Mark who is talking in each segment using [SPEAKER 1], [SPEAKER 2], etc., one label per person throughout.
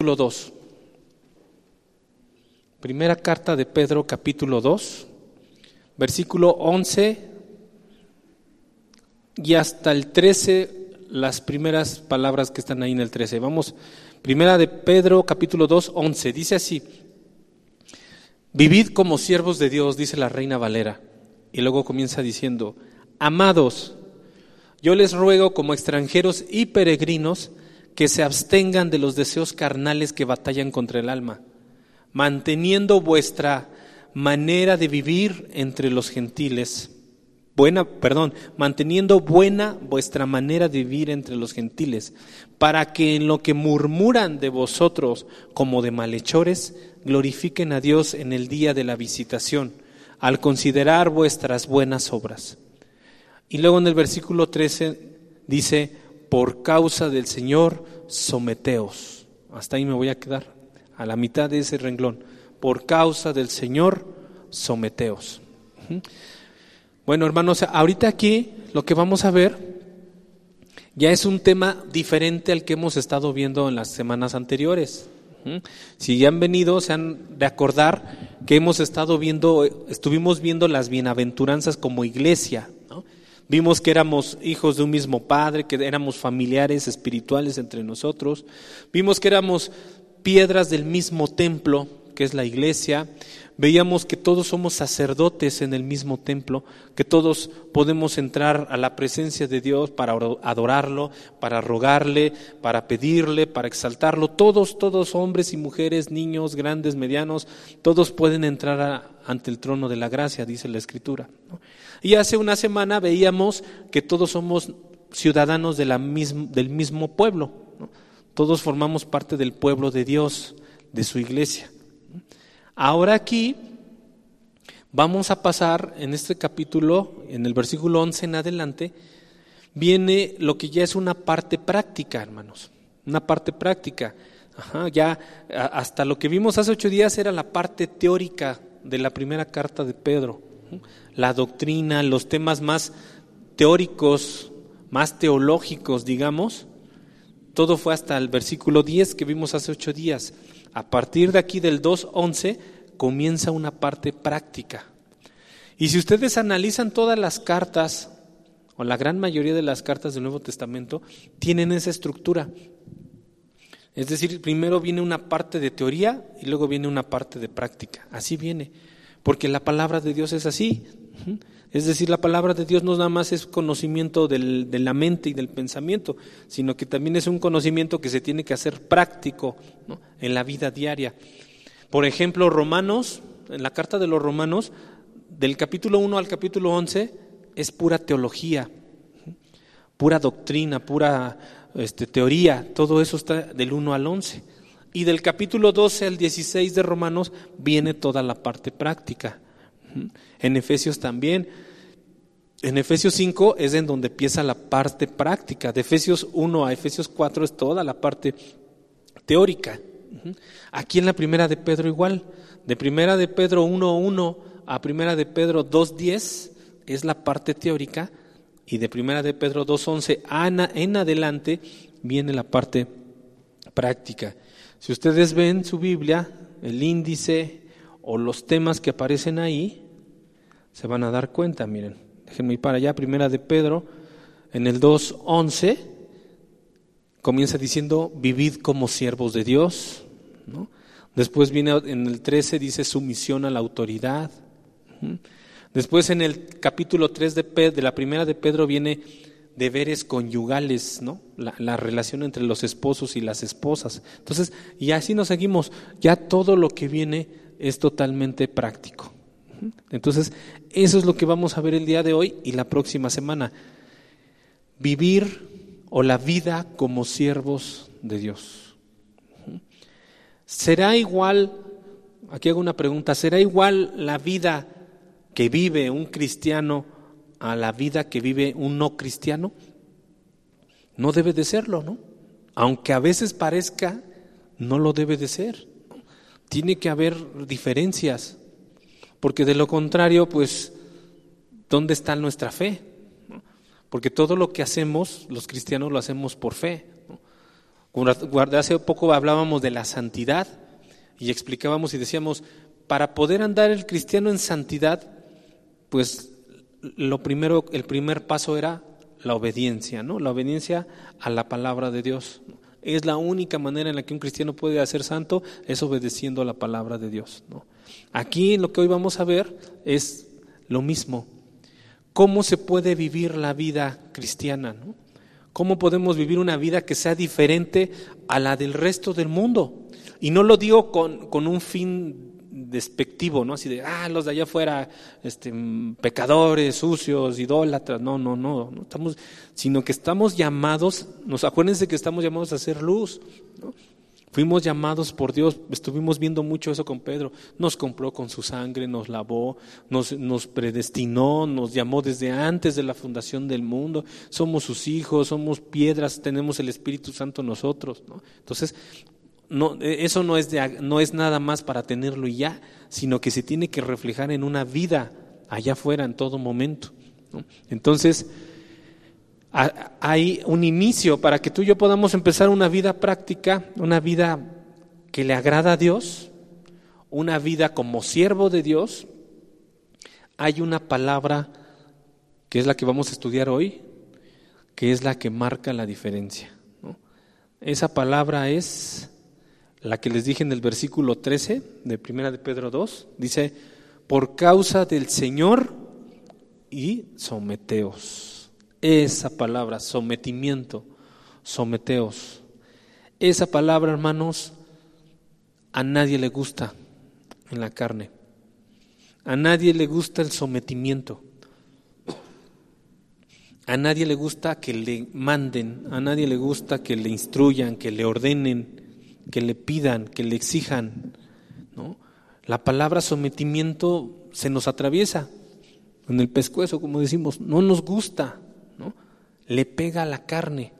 [SPEAKER 1] capítulo 2. Primera carta de Pedro, capítulo 2, versículo 11 y hasta el 13, las primeras palabras que están ahí en el 13. Vamos, primera de Pedro, capítulo 2, 11. Dice así, vivid como siervos de Dios, dice la reina Valera. Y luego comienza diciendo, amados, yo les ruego como extranjeros y peregrinos que se abstengan de los deseos carnales que batallan contra el alma, manteniendo vuestra manera de vivir entre los gentiles. Buena, perdón, manteniendo buena vuestra manera de vivir entre los gentiles, para que en lo que murmuran de vosotros como de malhechores, glorifiquen a Dios en el día de la visitación, al considerar vuestras buenas obras. Y luego en el versículo 13 dice, por causa del Señor, someteos. Hasta ahí me voy a quedar, a la mitad de ese renglón. Por causa del Señor, someteos. Bueno, hermanos, ahorita aquí lo que vamos a ver ya es un tema diferente al que hemos estado viendo en las semanas anteriores. Si ya han venido, se han de acordar que hemos estado viendo, estuvimos viendo las bienaventuranzas como iglesia. Vimos que éramos hijos de un mismo Padre, que éramos familiares espirituales entre nosotros. Vimos que éramos piedras del mismo templo, que es la iglesia. Veíamos que todos somos sacerdotes en el mismo templo, que todos podemos entrar a la presencia de Dios para adorarlo, para rogarle, para pedirle, para exaltarlo. Todos, todos hombres y mujeres, niños, grandes, medianos, todos pueden entrar ante el trono de la gracia, dice la Escritura. Y hace una semana veíamos que todos somos ciudadanos del mismo pueblo. Todos formamos parte del pueblo de Dios, de su iglesia. Ahora aquí vamos a pasar en este capítulo, en el versículo 11 en adelante, viene lo que ya es una parte práctica, hermanos. Una parte práctica. ya hasta lo que vimos hace ocho días era la parte teórica de la primera carta de Pedro la doctrina, los temas más teóricos, más teológicos, digamos, todo fue hasta el versículo 10 que vimos hace ocho días. A partir de aquí del 2.11 comienza una parte práctica. Y si ustedes analizan todas las cartas, o la gran mayoría de las cartas del Nuevo Testamento, tienen esa estructura. Es decir, primero viene una parte de teoría y luego viene una parte de práctica. Así viene. Porque la palabra de Dios es así. Es decir, la palabra de Dios no nada más es conocimiento de la mente y del pensamiento, sino que también es un conocimiento que se tiene que hacer práctico en la vida diaria. Por ejemplo, Romanos, en la carta de los Romanos, del capítulo 1 al capítulo 11, es pura teología, pura doctrina, pura este, teoría, todo eso está del 1 al 11. Y del capítulo 12 al 16 de Romanos viene toda la parte práctica. En Efesios también. En Efesios 5 es en donde empieza la parte práctica. De Efesios 1 a Efesios 4 es toda la parte teórica. Aquí en la primera de Pedro igual. De primera de Pedro 1.1 a primera de Pedro 2.10 es la parte teórica. Y de primera de Pedro 2.11 en adelante viene la parte práctica. Si ustedes ven su Biblia, el índice o los temas que aparecen ahí, se van a dar cuenta, miren. Déjenme ir para allá, primera de Pedro, en el 2.11, comienza diciendo, vivid como siervos de Dios. Después viene en el 13, dice sumisión a la autoridad. Después en el capítulo 3 de, de la primera de Pedro viene deberes conyugales, ¿no? La, relación entre los esposos y las esposas. Entonces, y así nos seguimos. Ya todo lo que viene es totalmente práctico. Entonces, eso es lo que vamos a ver el día de hoy y la próxima semana. Vivir o la vida como siervos de Dios. ¿Será igual, aquí hago una pregunta, ¿será igual la vida que vive un cristiano a la vida que vive un no cristiano? No debe de serlo, ¿no? Aunque a veces parezca, no lo debe de ser. Tiene que haber diferencias, porque de lo contrario, pues, ¿dónde está nuestra fe? Porque todo lo que hacemos, los cristianos lo hacemos por fe. Hace poco hablábamos de la santidad y explicábamos y decíamos, para poder andar el cristiano en santidad, pues lo primero, el primer paso era la obediencia, ¿no? La obediencia a la palabra de Dios. Es la única manera en la que un cristiano puede hacer santo, es obedeciendo a la palabra de Dios. Aquí lo que hoy vamos a ver es lo mismo. ¿Cómo se puede vivir la vida cristiana? ¿Cómo podemos vivir una vida que sea diferente a la del resto del mundo? Y no lo digo con, con un fin despectivo, ¿no? Así de, ah, los de allá afuera, este, pecadores, sucios, idólatras. No, no, no, no estamos, sino que estamos llamados, nos acuérdense que estamos llamados a hacer luz, ¿no? Fuimos llamados por Dios, estuvimos viendo mucho eso con Pedro. Nos compró con su sangre, nos lavó, nos, nos, predestinó, nos llamó desde antes de la fundación del mundo. Somos sus hijos, somos piedras, tenemos el Espíritu Santo nosotros. ¿no? Entonces, no, e, eso no es, de, no es nada más para tenerlo y ya, sino que se tiene que reflejar en una vida allá afuera en todo momento. Entonces, hay un inicio para que tú y yo podamos empezar una vida práctica, una vida que le agrada a Dios, una vida como siervo de Dios. Hay una palabra que es la que vamos a estudiar hoy, que es la que marca la diferencia. Esa palabra es la que les dije en el versículo 13 de Primera de Pedro 2, dice, por causa del Señor y someteos. Esa palabra, sometimiento, someteos. Esa palabra, hermanos, a nadie le gusta en la carne. A nadie le gusta el sometimiento. A nadie le gusta que le manden, a nadie le gusta que le instruyan, que le ordenen, que le pidan, que le exijan. ¿no? La palabra sometimiento se nos atraviesa en el pescuezo, como decimos, no nos gusta, ¿no? le pega a la carne.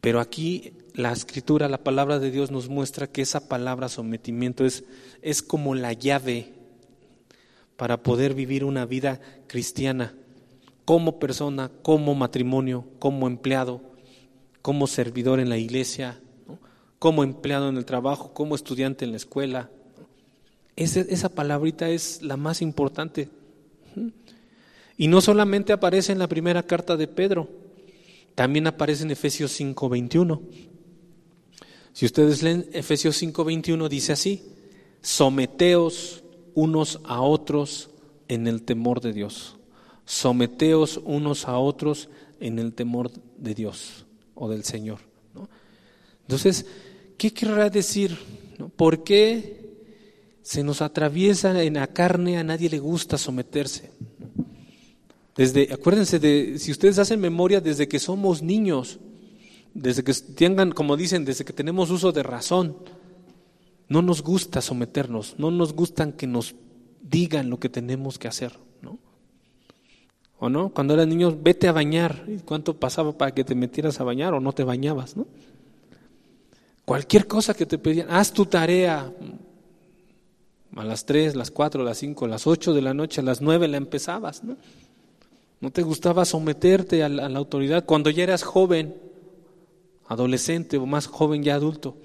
[SPEAKER 1] Pero aquí la escritura, la palabra de Dios nos muestra que esa palabra sometimiento es, es como la llave para poder vivir una vida cristiana, como persona, como matrimonio, como empleado, como servidor en la iglesia, como empleado en el trabajo, como estudiante en la escuela. esa palabrita es la más importante. Y no solamente aparece en la primera carta de Pedro, también aparece en Efesios 5:21. Si ustedes leen Efesios 5:21 dice así, someteos unos a otros en el temor de Dios. Someteos unos a otros en el temor de Dios o del Señor. Entonces, ¿Qué querrá decir? ¿Por qué se nos atraviesa en la carne? A nadie le gusta someterse. Desde, acuérdense de, si ustedes hacen memoria, desde que somos niños, desde que tengan, como dicen, desde que tenemos uso de razón, no nos gusta someternos, no nos gustan que nos digan lo que tenemos que hacer, ¿no? ¿O no? Cuando eras niños, vete a bañar. ¿Cuánto pasaba para que te metieras a bañar o no te bañabas, no? Cualquier cosa que te pedían, haz tu tarea a las 3, las 4, las 5, las 8 de la noche, a las 9 la empezabas, ¿no? No te gustaba someterte a la, autoridad cuando ya eras joven, adolescente o más joven ya adulto.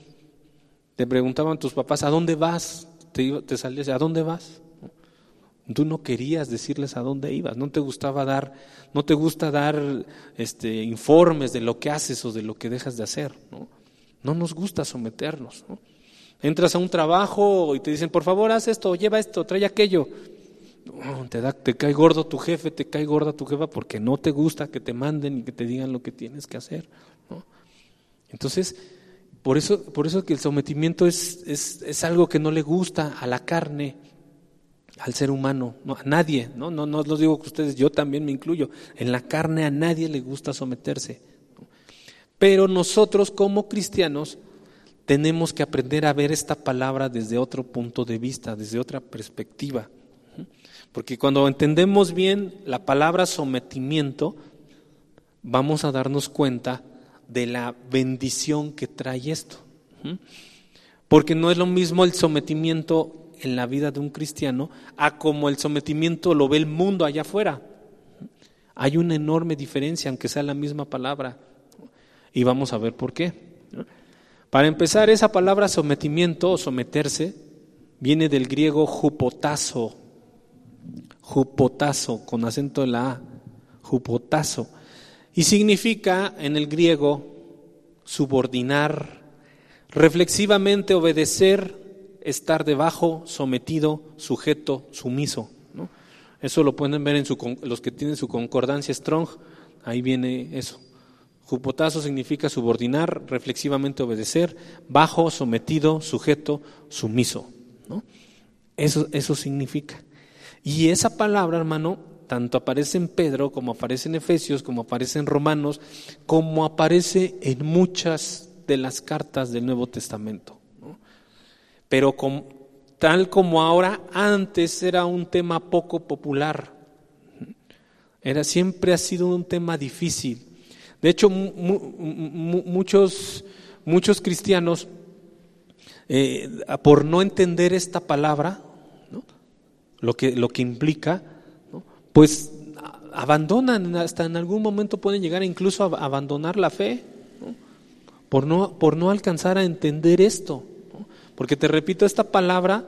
[SPEAKER 1] Te preguntaban tus papás, ¿a dónde vas? Te, te salías, ¿a dónde vas? Tú no querías decirles a dónde ibas, no te gustaba dar, no te gusta dar este, informes de lo que haces o de lo que dejas de hacer, ¿no? No nos gusta someternos. Entras a un trabajo y te dicen, por favor, haz esto, lleva esto, trae aquello. te, da, te cae gordo tu jefe, te cae gorda tu jefa porque no te gusta que te manden y que te digan lo que tienes que hacer. Entonces, por eso, por eso que el sometimiento es, es, es, algo que no le gusta a la carne, al ser humano, no, a nadie. ¿no? No, no lo digo que ustedes, yo también me incluyo. En la carne a nadie le gusta someterse. Pero nosotros como cristianos tenemos que aprender a ver esta palabra desde otro punto de vista, desde otra perspectiva. Porque cuando entendemos bien la palabra sometimiento, vamos a darnos cuenta de la bendición que trae esto. Porque no es lo mismo el sometimiento en la vida de un cristiano a como el sometimiento lo ve el mundo allá afuera. Hay una enorme diferencia, aunque sea la misma palabra. Y vamos a ver por qué. Para empezar, esa palabra sometimiento o someterse viene del griego jupotazo, jupotazo, con acento en la A, jupotazo, y significa en el griego subordinar, reflexivamente obedecer, estar debajo, sometido, sujeto, sumiso. Eso lo pueden ver en su, los que tienen su concordancia strong, ahí viene eso. Jupotazo significa subordinar, reflexivamente obedecer, bajo, sometido, sujeto, sumiso. Eso, eso significa. Y esa palabra, hermano, tanto aparece en Pedro, como aparece en Efesios, como aparece en Romanos, como aparece en muchas de las cartas del Nuevo Testamento. Pero tal como ahora, antes era un tema poco popular. Era, siempre ha sido un tema difícil. De hecho, muchos, muchos cristianos, eh, por no entender esta palabra, lo, que, lo que implica, pues abandonan, hasta en algún momento pueden llegar incluso a abandonar la fe, Por, no, por no alcanzar a entender esto. Porque te repito, esta palabra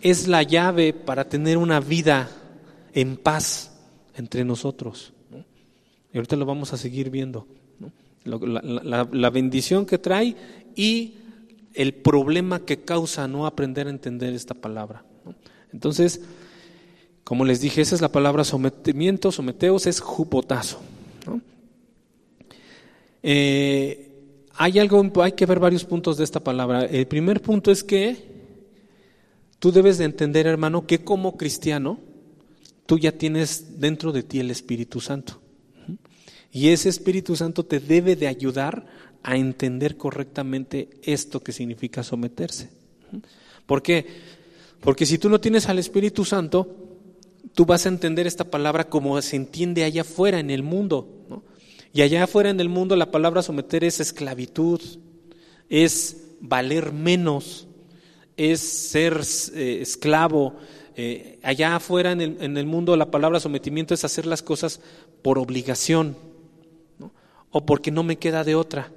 [SPEAKER 1] es la llave para tener una vida en paz entre nosotros. Y ahorita lo vamos a seguir viendo. La, bendición que trae y el problema que causa no aprender a entender esta palabra. Entonces, como les dije, esa es la palabra sometimiento, someteos es jupotazo. Eh, hay algo, hay que ver varios puntos de esta palabra. El primer punto es que tú debes de entender, hermano, que como cristiano tú ya tienes dentro de ti el Espíritu Santo. Y ese Espíritu Santo te debe de ayudar a entender correctamente esto que significa someterse. ¿Por qué? Porque si tú no tienes al Espíritu Santo, tú vas a entender esta palabra como se entiende allá afuera en el mundo. Y allá afuera en el mundo la palabra someter es esclavitud, es valer menos, es ser eh, esclavo. Eh, allá afuera en el, en el, mundo la palabra sometimiento es hacer las cosas por obligación o porque no me queda de otra.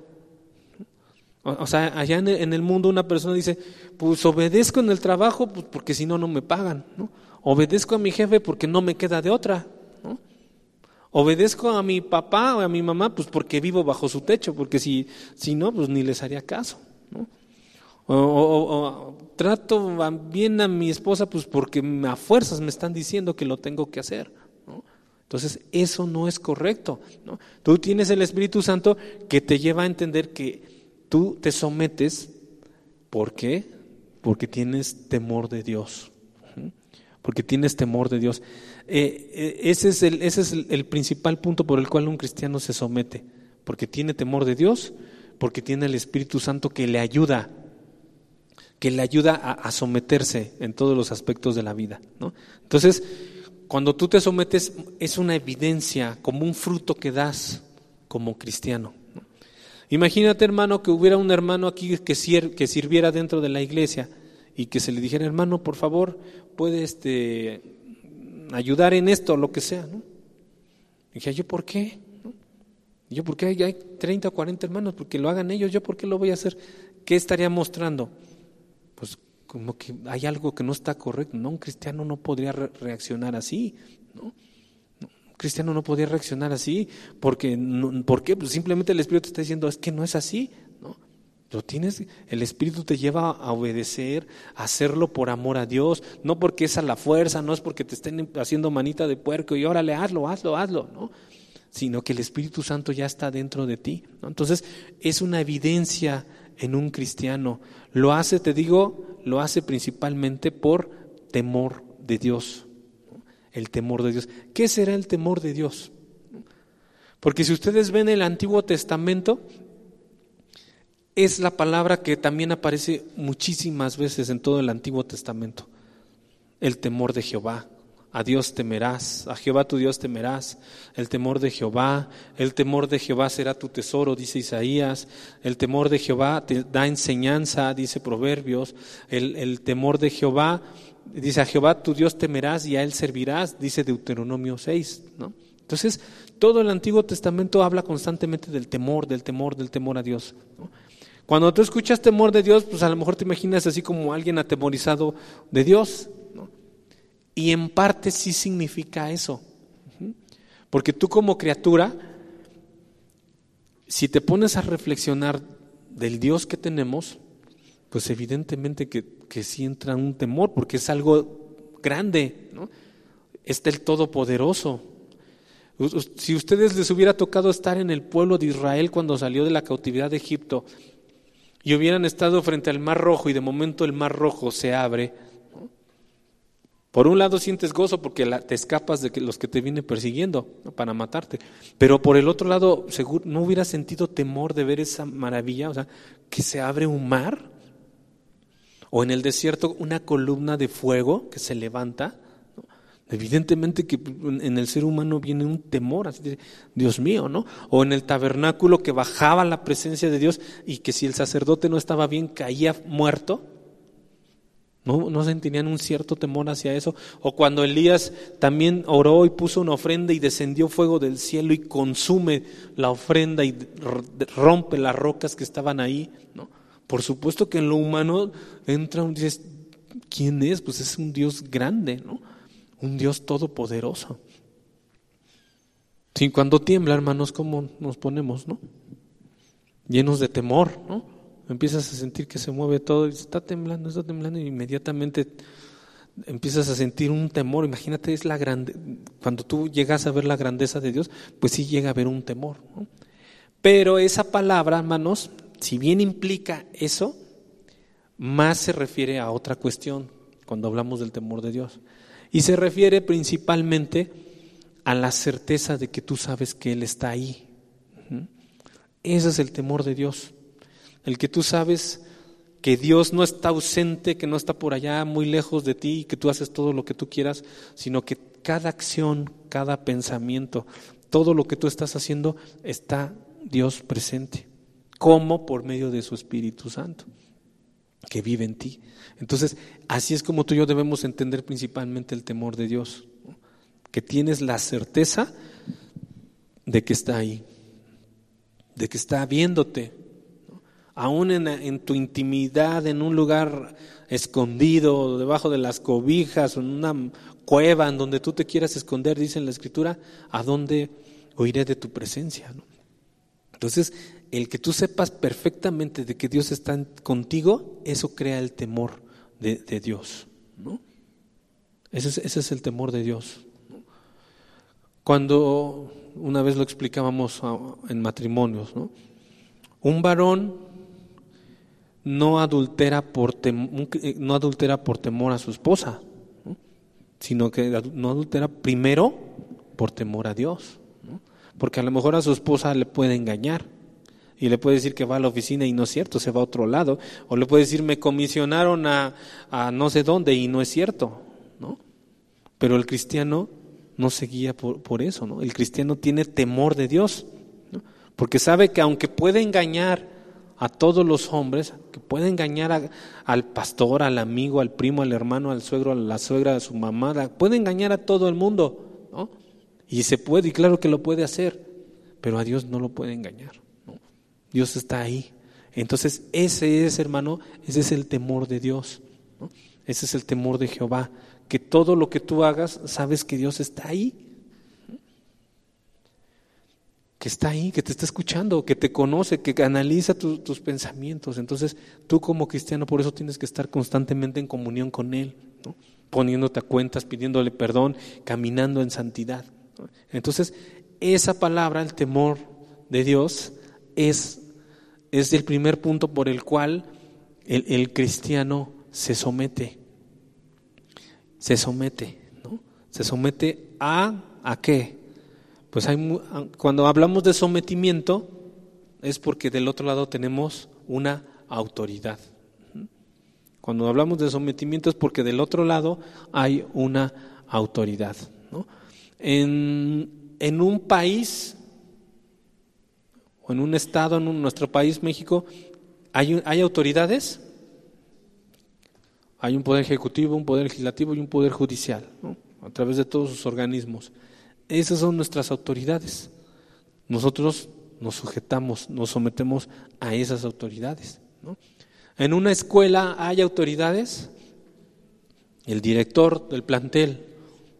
[SPEAKER 1] O, sea, allá en el, mundo una persona dice, pues obedezco en el trabajo pues porque si no, no me pagan. Obedezco a mi jefe porque no me queda de otra. Obedezco a mi papá o a mi mamá pues porque vivo bajo su techo, porque si, si no, pues ni les haría caso. O, trato bien a mi esposa pues porque a fuerzas me están diciendo que lo tengo que hacer. Entonces, eso no es correcto. Tú tienes el Espíritu Santo que te lleva a entender que tú te sometes. ¿Por qué? Porque tienes temor de Dios porque tienes temor de Dios. Eh, eh, ese es, el, ese es el, principal punto por el cual un cristiano se somete, porque tiene temor de Dios, porque tiene el Espíritu Santo que le ayuda, que le ayuda a, someterse en todos los aspectos de la vida. ¿no? Entonces, cuando tú te sometes es una evidencia, como un fruto que das como cristiano. Imagínate, hermano, que hubiera un hermano aquí que, sirviera dentro de la iglesia y que se le dijera, hermano, por favor, puede este, ayudar en esto, lo que sea. ¿no? dije, ¿yo por qué? ¿Yo por qué hay, hay 30 o 40 hermanos? Porque lo hagan ellos, ¿yo por qué lo voy a hacer? ¿Qué estaría mostrando? Como que hay algo que no está correcto. No, un cristiano no podría reaccionar así. ¿no? Un cristiano no podría reaccionar así porque, ¿por qué? Pues simplemente el Espíritu está diciendo, es que no es así. ¿no? tienes, el Espíritu te lleva a obedecer, a hacerlo por amor a Dios, no porque es a la fuerza, no es porque te estén haciendo manita de puerco y órale, hazlo, hazlo, hazlo, ¿no? Sino que el Espíritu Santo ya está dentro de ti. Entonces, es una evidencia en un cristiano. Lo hace, te digo, lo hace principalmente por temor de Dios. El temor de Dios. ¿Qué será el temor de Dios? Porque si ustedes ven el Antiguo Testamento, es la palabra que también aparece muchísimas veces en todo el Antiguo Testamento. El temor de Jehová. A Dios temerás, a Jehová tu Dios temerás, el temor de Jehová, el temor de Jehová será tu tesoro, dice Isaías, el temor de Jehová te da enseñanza, dice Proverbios, el, el temor de Jehová, dice a Jehová tu Dios temerás y a él servirás, dice Deuteronomio 6, ¿no? Entonces, todo el Antiguo Testamento habla constantemente del temor, del temor, del temor a Dios. ¿no? Cuando tú escuchas temor de Dios, pues a lo mejor te imaginas así como alguien atemorizado de Dios. Y en parte sí significa eso. Porque tú como criatura, si te pones a reflexionar del Dios que tenemos, pues evidentemente que, que sí entra un temor, porque es algo grande, ¿no? Está el Todopoderoso. Si ustedes les hubiera tocado estar en el pueblo de Israel cuando salió de la cautividad de Egipto y hubieran estado frente al Mar Rojo y de momento el Mar Rojo se abre, por un lado sientes gozo porque te escapas de los que te vienen persiguiendo para matarte, pero por el otro lado seguro, no hubieras sentido temor de ver esa maravilla, o sea, que se abre un mar o en el desierto una columna de fuego que se levanta. Evidentemente que en el ser humano viene un temor, así de, Dios mío, ¿no? O en el tabernáculo que bajaba la presencia de Dios y que si el sacerdote no estaba bien caía muerto. ¿No, ¿No sentirían un cierto temor hacia eso? O cuando Elías también oró y puso una ofrenda y descendió fuego del cielo y consume la ofrenda y rompe las rocas que estaban ahí, ¿no? Por supuesto que en lo humano entra un dices, ¿quién es? Pues es un Dios grande, ¿no? Un Dios todopoderoso. Sí, cuando tiembla, hermanos, ¿cómo nos ponemos, no? Llenos de temor, ¿no? Empiezas a sentir que se mueve todo y está temblando, está temblando y inmediatamente empiezas a sentir un temor. Imagínate, es la grande, cuando tú llegas a ver la grandeza de Dios, pues sí llega a haber un temor. Pero esa palabra, hermanos, si bien implica eso, más se refiere a otra cuestión cuando hablamos del temor de Dios. Y se refiere principalmente a la certeza de que tú sabes que Él está ahí. Ese es el temor de Dios. El que tú sabes que Dios no está ausente, que no está por allá muy lejos de ti y que tú haces todo lo que tú quieras, sino que cada acción, cada pensamiento, todo lo que tú estás haciendo está Dios presente. ¿Cómo? Por medio de su Espíritu Santo, que vive en ti. Entonces, así es como tú y yo debemos entender principalmente el temor de Dios, que tienes la certeza de que está ahí, de que está viéndote, aún en, tu intimidad, en un lugar escondido, debajo de las cobijas, en una cueva en donde tú te quieras esconder, dice en la Escritura, ¿a dónde oiré de tu presencia? Entonces, el que tú sepas perfectamente de que Dios está contigo, eso crea el temor de, Dios. ¿no? Ese, es, el temor de Dios. Cuando una vez lo explicábamos en matrimonios, un varón no adultera por, no adultera por temor a su esposa, sino que no adultera primero por temor a Dios. Porque a lo mejor a su esposa le puede engañar y le puede decir que va a la oficina y no es cierto, se va a otro lado. O le puede decir, me comisionaron a, no sé dónde y no es cierto, ¿no? Pero el cristiano no se guía por, eso, ¿no? El cristiano tiene temor de Dios, porque sabe que aunque puede engañar a todos los hombres, que puede engañar al pastor, al amigo, al primo, al hermano, al suegro, a la suegra, a su mamá, puede engañar a todo el mundo, ¿no? Y se puede, y claro que lo puede hacer, pero a Dios no lo puede engañar. Dios está ahí. Entonces, ese es, hermano, ese es el temor de Dios. Ese es el temor de Jehová. Que todo lo que tú hagas, sabes que Dios está ahí. Que está ahí, que te está escuchando, que te conoce, que analiza tus pensamientos. Entonces, tú como cristiano, por eso tienes que estar constantemente en comunión con Él, poniéndote a cuentas, pidiéndole perdón, caminando en santidad. Entonces, esa palabra, el temor de Dios, es es el primer punto por el cual el, cristiano se somete. Se somete, ¿no? Se somete a, ¿a qué? Pues hay, cuando hablamos de sometimiento es porque del otro lado tenemos una autoridad. Cuando hablamos de sometimiento es porque del otro lado hay una autoridad. ¿no? En, en un país o en un estado, en nuestro país, México, hay, hay autoridades, hay un poder ejecutivo, un poder legislativo y un poder judicial, a través de todos sus organismos. Esas son nuestras autoridades. Nosotros nos sujetamos, nos sometemos a esas autoridades. En una escuela hay autoridades, el director del plantel,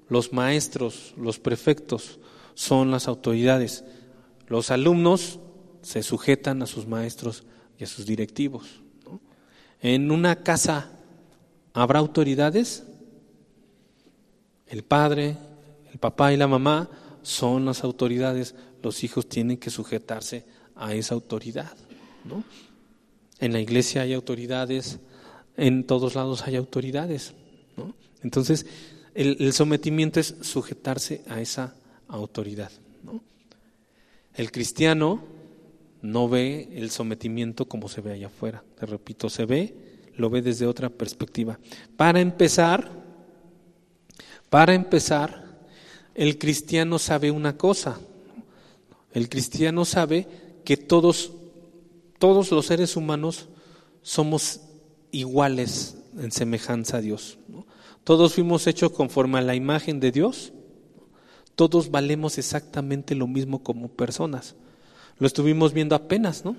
[SPEAKER 1] los maestros, los prefectos son las autoridades. Los alumnos se sujetan a sus maestros y a sus directivos. En una casa habrá autoridades. El padre, el papá y la mamá son las autoridades. Los hijos tienen que sujetarse a esa autoridad. En la iglesia hay autoridades, en todos lados hay autoridades. Entonces, el, sometimiento es sujetarse a esa autoridad. El cristiano no ve el sometimiento como se ve allá afuera. Te repito, se ve, lo ve desde otra perspectiva. Para empezar, para empezar, el cristiano sabe una cosa. El cristiano sabe que todos, todos los seres humanos somos iguales en semejanza a Dios. Todos fuimos hechos conforme a la imagen de Dios. Todos valemos exactamente lo mismo como personas. Lo estuvimos viendo apenas, ¿no?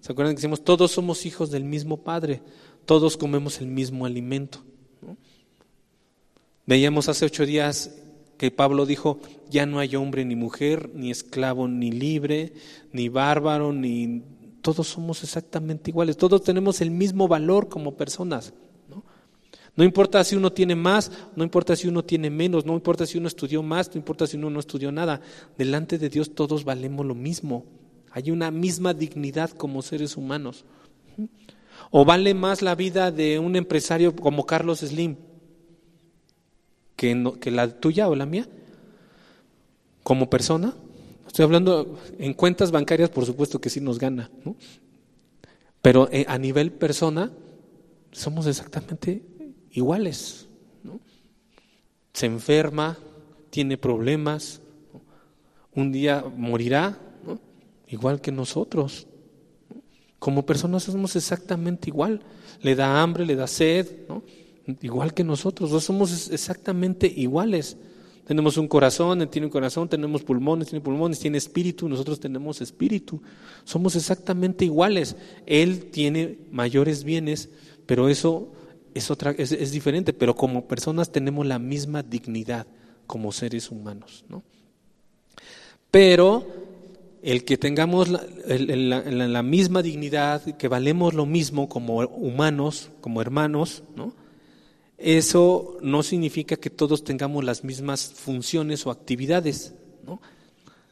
[SPEAKER 1] ¿Se acuerdan que decimos, todos somos hijos del mismo Padre, todos comemos el mismo alimento? Veíamos hace ocho días que Pablo dijo, ya no hay hombre ni mujer, ni esclavo ni libre, ni bárbaro, ni... Todos somos exactamente iguales, todos tenemos el mismo valor como personas. No importa si uno tiene más, no importa si uno tiene menos, no importa si uno estudió más, no importa si uno no estudió nada. Delante de Dios todos valemos lo mismo. Hay una misma dignidad como seres humanos. ¿O vale más la vida de un empresario como Carlos Slim que, que la tuya o la mía? Como persona. Estoy hablando en cuentas bancarias, por supuesto que sí nos gana. Pero eh, a nivel persona, somos exactamente iguales. Se enferma, tiene problemas, un día morirá, igual que nosotros. Como personas somos exactamente igual. Le da hambre, le da sed, igual que nosotros. No somos exactamente iguales. Tenemos un corazón, él tiene un corazón, tenemos pulmones, tiene pulmones, tiene espíritu, nosotros tenemos espíritu. Somos exactamente iguales. Él tiene mayores bienes, pero eso es, otra, es, diferente, pero como personas tenemos la misma dignidad como seres humanos. ¿no? Pero el que tengamos la, la, misma dignidad, que valemos lo mismo como humanos, como hermanos, ¿no? Eso no significa que todos tengamos las mismas funciones o actividades, ¿no?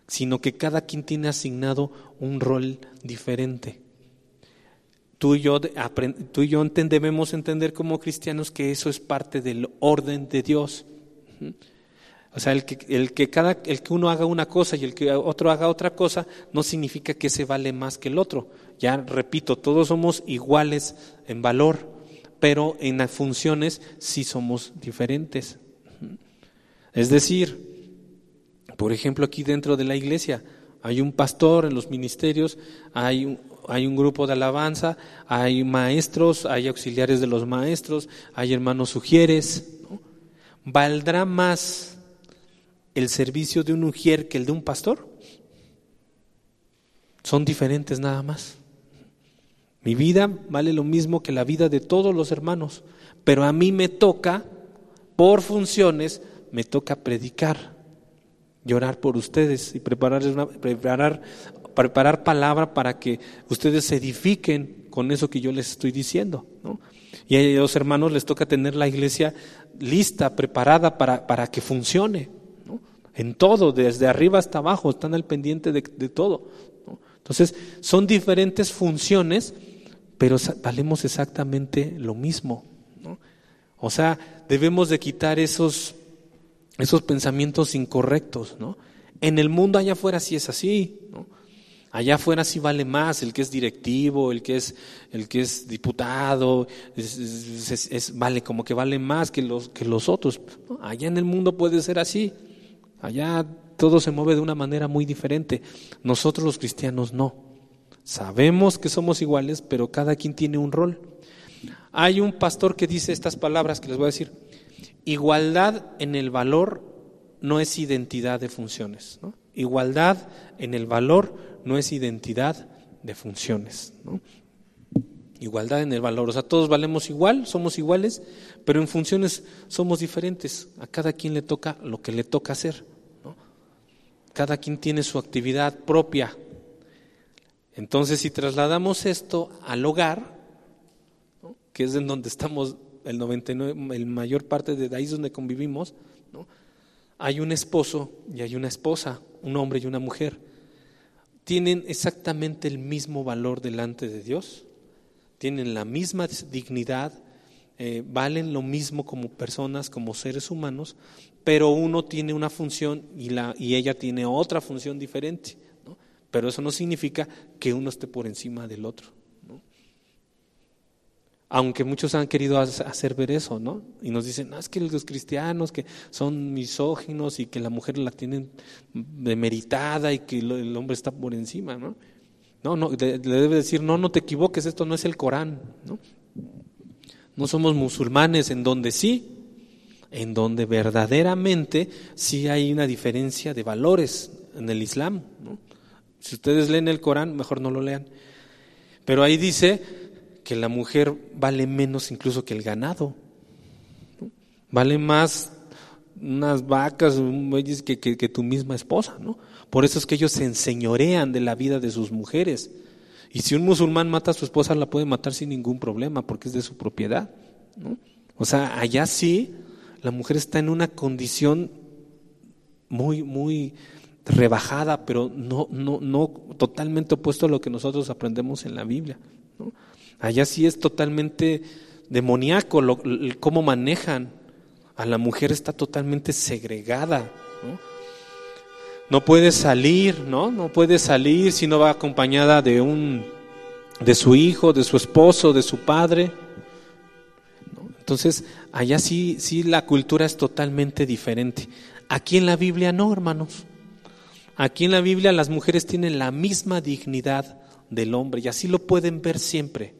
[SPEAKER 1] sino que cada quien tiene asignado un rol diferente tú y yo, debemos entender como cristianos que eso es parte del orden de Dios. O sea, el que, el que, cada, el que uno haga una cosa y el que otro haga otra cosa no significa que se vale más que el otro. Ya repito, todos somos iguales en valor, pero en las funciones sí somos diferentes. Es decir, por ejemplo, aquí dentro de la iglesia hay un pastor en los ministerios, hay un, hay un grupo de alabanza, hay maestros, hay auxiliares de los maestros, hay hermanos sugieres. ¿Valdrá más el servicio de un ujier que el de un pastor? Son diferentes nada más. Mi vida vale lo mismo que la vida de todos los hermanos, pero a mí me toca, por funciones, me toca predicar, llorar por ustedes y preparar, preparar preparar palabra para que ustedes se edifiquen con eso que yo les estoy diciendo. ¿no? Y a los hermanos les toca tener la iglesia lista, preparada para, para que funcione. ¿no? En todo, desde arriba hasta abajo, están al pendiente de, todo. Entonces, son diferentes funciones, pero valemos exactamente lo mismo. ¿no? O sea, debemos de quitar esos, esos pensamientos incorrectos. ¿no? En el mundo allá afuera sí es así. ¿no? Allá afuera sí vale más el que es directivo, el que es, el que es diputado, es, vale como que vale más que los, que los otros. Allá en el mundo puede ser así. Allá todo se mueve de una manera muy diferente. Nosotros los cristianos no. Sabemos que somos iguales, pero cada quien tiene un rol. Hay un pastor que dice estas palabras que les voy a decir. Igualdad en el valor no es identidad de funciones. ¿no? Igualdad en el valor no es identidad de funciones. Igualdad en el valor. O sea, todos valemos igual, somos iguales, pero en funciones somos diferentes. A cada quien le toca lo que le toca hacer. Cada quien tiene su actividad propia. Entonces, si trasladamos esto al hogar, que es en donde estamos el 99, el mayor parte de ahí es donde convivimos, hay un esposo y hay una esposa, un hombre y una mujer. Tienen exactamente el mismo valor delante de Dios, tienen la misma dignidad, eh, valen lo mismo como personas, como seres humanos, pero uno tiene una función y, la, y ella tiene otra función diferente. Pero eso no significa que uno esté por encima del otro. Aunque muchos han querido hacer ver eso, ¿no? Y nos dicen, es que los cristianos que son misóginos y que la mujer la tienen demeritada y que el hombre está por encima, ¿no? No, no, le debe decir, no, no te equivoques, esto no es el Corán, ¿no? No somos musulmanes en donde sí, en donde verdaderamente sí hay una diferencia de valores en el Islam, ¿no? Si ustedes leen el Corán, mejor no lo lean. Pero ahí dice que la mujer vale menos incluso que el ganado. Vale más unas vacas, que, que, que, tu misma esposa, ¿no? Por eso es que ellos se enseñorean de la vida de sus mujeres. Y si un musulmán mata a su esposa, la puede matar sin ningún problema, porque es de su propiedad, ¿no? O sea, allá sí, la mujer está en una condición muy, muy rebajada, pero no, no, no totalmente opuesto a lo que nosotros aprendemos en la Biblia. Allá sí es totalmente demoníaco lo, cómo manejan. A la mujer está totalmente segregada. ¿no? no puede salir, ¿no? No puede salir si no va acompañada de un de su hijo, de su esposo, de su padre. Entonces, allá sí, sí la cultura es totalmente diferente. Aquí en la Biblia no, hermanos. Aquí en la Biblia las mujeres tienen la misma dignidad del hombre y así lo pueden ver siempre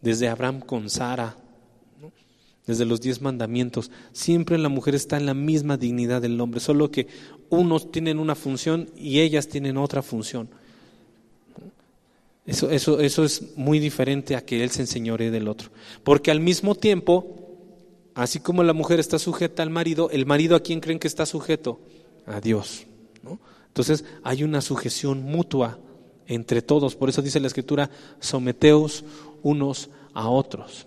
[SPEAKER 1] desde Abraham con Sara, desde los diez mandamientos. Siempre la mujer está en la misma dignidad del hombre, solo que unos tienen una función y ellas tienen otra función. Eso, eso, es muy diferente a que él se enseñore del otro. Porque al mismo tiempo, así como la mujer está sujeta al marido, el marido a quién creen que está sujeto? A Dios. Entonces hay una sujeción mutua entre todos. Por eso dice la escritura, someteos unos a otros.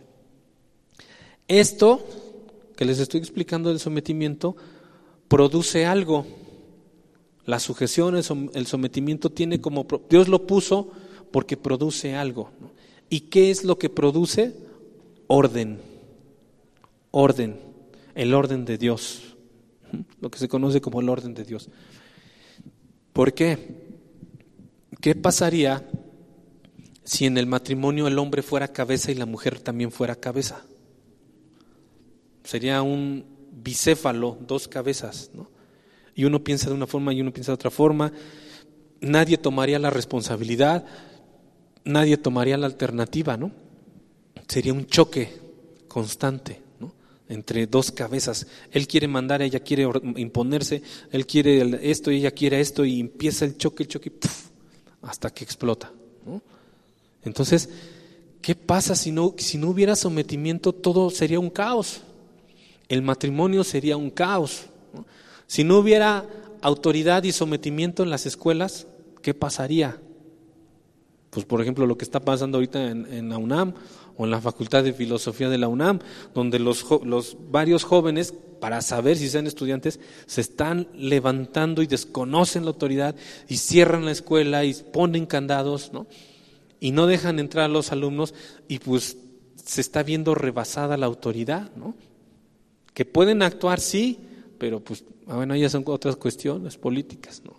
[SPEAKER 1] Esto que les estoy explicando del sometimiento produce algo. La sujeción, el sometimiento tiene como... Dios lo puso porque produce algo. ¿Y qué es lo que produce? Orden. Orden. El orden de Dios. Lo que se conoce como el orden de Dios. ¿Por qué? ¿Qué pasaría si en el matrimonio el hombre fuera cabeza y la mujer también fuera cabeza. Sería un bicéfalo, dos cabezas, ¿no? Y uno piensa de una forma y uno piensa de otra forma. Nadie tomaría la responsabilidad, nadie tomaría la alternativa, ¿no? Sería un choque constante. Entre dos cabezas. Él quiere mandar, ella quiere imponerse, él quiere esto y ella quiere esto y empieza el choque, el choque, hasta que explota. Entonces, ¿qué pasa si no, si no hubiera sometimiento? Todo sería un caos. El matrimonio sería un caos. Si no hubiera autoridad y sometimiento en las escuelas, ¿qué pasaría? Pues por ejemplo lo que está pasando ahorita en, la UNAM o en la Facultad de Filosofía de la UNAM, donde los, los varios jóvenes, para saber si sean estudiantes, se están levantando y desconocen la autoridad y cierran la escuela y ponen candados, ¿no? y no dejan entrar a los alumnos y pues se está viendo rebasada la autoridad, ¿no? Que pueden actuar, sí, pero pues, ah, bueno, ya son otras cuestiones políticas, ¿no?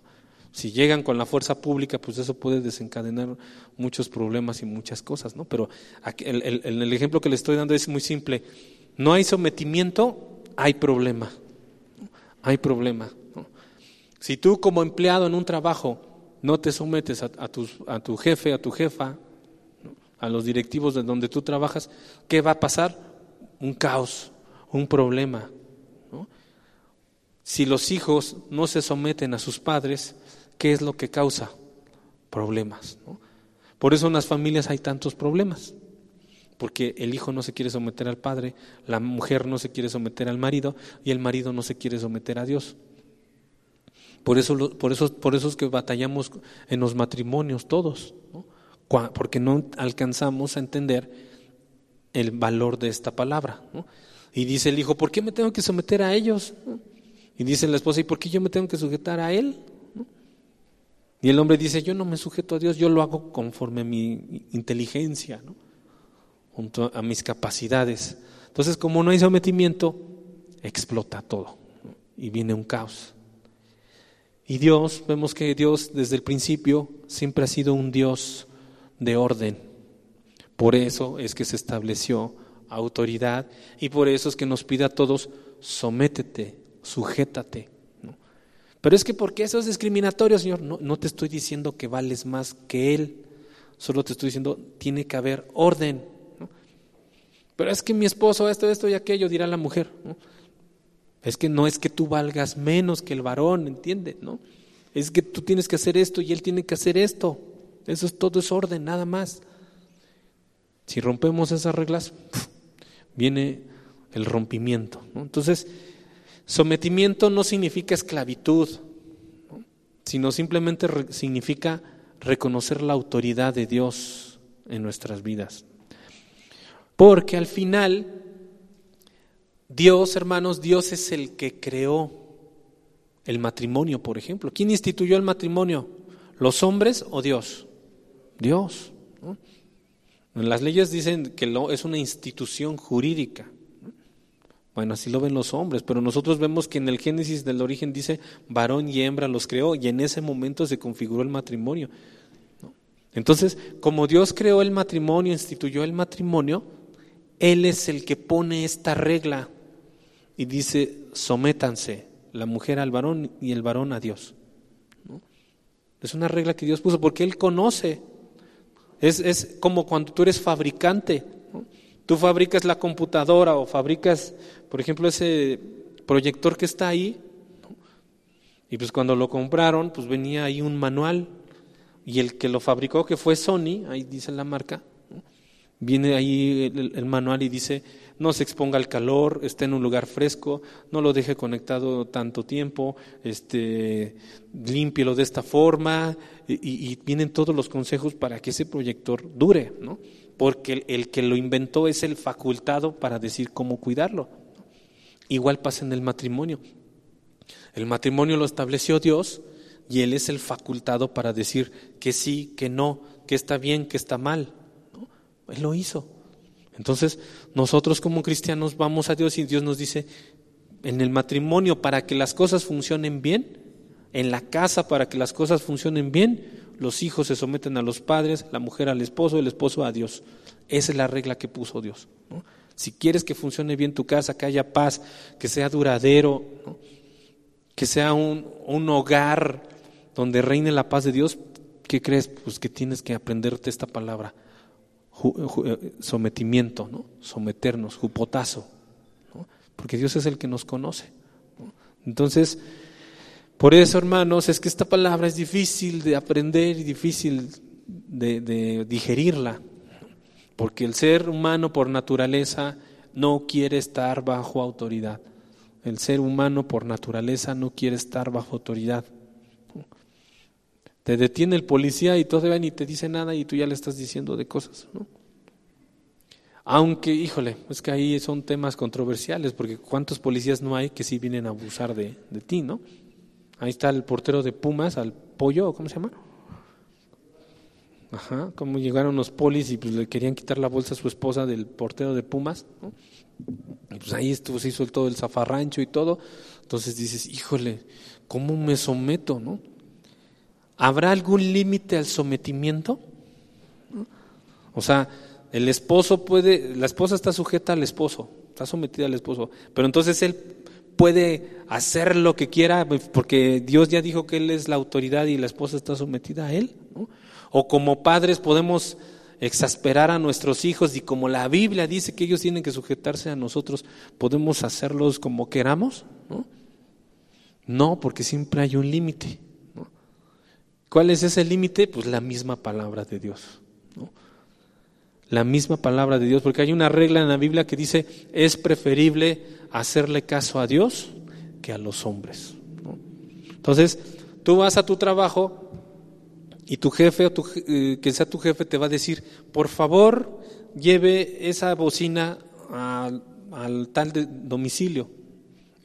[SPEAKER 1] Si llegan con la fuerza pública, pues eso puede desencadenar muchos problemas y muchas cosas, ¿no? Pero el, ejemplo que le estoy dando es muy simple. No hay sometimiento, hay problema. Hay problema. Si tú como empleado en un trabajo no te sometes a tu jefe, a tu jefa, a los directivos de donde tú trabajas, ¿qué va a pasar? Un caos, un problema. Si los hijos no se someten a sus padres, ¿qué es lo que causa? Problemas. Por eso en las familias hay tantos problemas. Porque el hijo no se quiere someter al padre, la mujer no se quiere someter al marido y el marido no se quiere someter a Dios. Por eso, por eso, por eso es que batallamos en los matrimonios todos, porque no alcanzamos a entender el valor de esta palabra. Y dice el hijo, ¿por qué me tengo que someter a ellos? Y dice la esposa, ¿y por qué yo me tengo que sujetar a él? Y el hombre dice, yo no me sujeto a Dios, yo lo hago conforme a mi inteligencia, junto a mis capacidades. Entonces, como no hay sometimiento, explota todo y viene un caos. Y Dios, vemos que Dios desde el principio siempre ha sido un Dios de orden. Por eso es que se estableció autoridad y por eso es que nos pide a todos, sométete, sujétate. Pero es que porque eso es discriminatorio, Señor, no, no te estoy diciendo que vales más que Él, solo te estoy diciendo, tiene que haber orden. Pero es que mi esposo esto, esto y aquello, dirá la mujer. Es que no es que tú valgas menos que el varón, ¿entiende? ¿No? Es que tú tienes que hacer esto y él tiene que hacer esto. Eso es todo es orden, nada más. Si rompemos esas reglas, viene el rompimiento. Entonces, sometimiento no significa esclavitud, sino simplemente significa reconocer la autoridad de Dios en nuestras vidas. Porque al final, Dios, hermanos, Dios es el que creó el matrimonio, por ejemplo. ¿Quién instituyó el matrimonio? ¿Los hombres o Dios? Dios. Las leyes dicen que es una institución jurídica. Bueno, así lo ven los hombres, pero nosotros vemos que en el Génesis del origen dice varón y hembra los creó y en ese momento se configuró el matrimonio. Entonces, como Dios creó el matrimonio, instituyó el matrimonio, él es el que pone esta regla y dice, sométanse la mujer al varón y el varón a Dios. Es una regla que Dios puso porque Él conoce. Es, es como cuando tú eres fabricante. Tú fabricas la computadora o fabricas, por ejemplo, ese proyector que está ahí. Y pues cuando lo compraron, pues venía ahí un manual. Y el que lo fabricó, que fue Sony, ahí dice la marca, Viene ahí el, manual y dice, no se exponga al calor, esté en un lugar fresco, no lo deje conectado tanto tiempo, este, límpielo de esta forma, y, vienen todos los consejos para que ese proyector dure, ¿no? Porque el, que lo inventó es el facultado para decir cómo cuidarlo. Igual pasa en el matrimonio. El matrimonio lo estableció Dios y Él es el facultado para decir que sí, que no, que está bien, que está mal. Él lo hizo. Entonces, nosotros como cristianos vamos a Dios y Dios nos dice, en el matrimonio, para que las cosas funcionen bien, en la casa, para que las cosas funcionen bien, los hijos se someten a los padres, la mujer al esposo, el esposo a Dios. Esa es la regla que puso Dios. Si quieres que funcione bien tu casa, que haya paz, que sea duradero, que sea un, un hogar donde reine la paz de Dios, ¿qué crees? Pues que tienes que aprenderte esta palabra eh, sometimiento, ¿no? someternos, jupotazo, porque Dios es el que nos conoce. Entonces, por eso, hermanos, es que esta palabra es difícil de aprender y difícil de, digerirla, porque el ser humano por naturaleza no quiere estar bajo autoridad. El ser humano por naturaleza no quiere estar bajo autoridad. Te detiene el policía y todavía ni te dice nada y tú ya le estás diciendo de cosas, ¿no? Aunque, híjole, es que ahí son temas controversiales, porque ¿cuántos policías no hay que sí vienen a abusar de, de ti, no? Ahí está el portero de Pumas, al pollo, ¿cómo se llama? Ajá, como llegaron los polis y pues le querían quitar la bolsa a su esposa del portero de Pumas, ¿no? Y pues ahí se hizo todo el zafarrancho y todo. Entonces dices, híjole, ¿cómo me someto, no? ¿Habrá algún límite al sometimiento? O sea, el esposo puede, la esposa está sujeta al esposo, está sometida al esposo, pero entonces él puede hacer lo que quiera porque Dios ya dijo que él es la autoridad y la esposa está sometida a él. O como padres podemos exasperar a nuestros hijos y como la Biblia dice que ellos tienen que sujetarse a nosotros, podemos hacerlos como queramos. ¿no? No, porque siempre hay un límite. ¿Cuál es ese límite? Pues la misma palabra de Dios. La misma palabra de Dios, porque hay una regla en la Biblia que dice, es preferible hacerle caso a Dios que a los hombres. Entonces, tú vas a tu trabajo y tu jefe o tu, eh, que sea tu jefe te va a decir, por favor, lleve esa bocina al tal domicilio.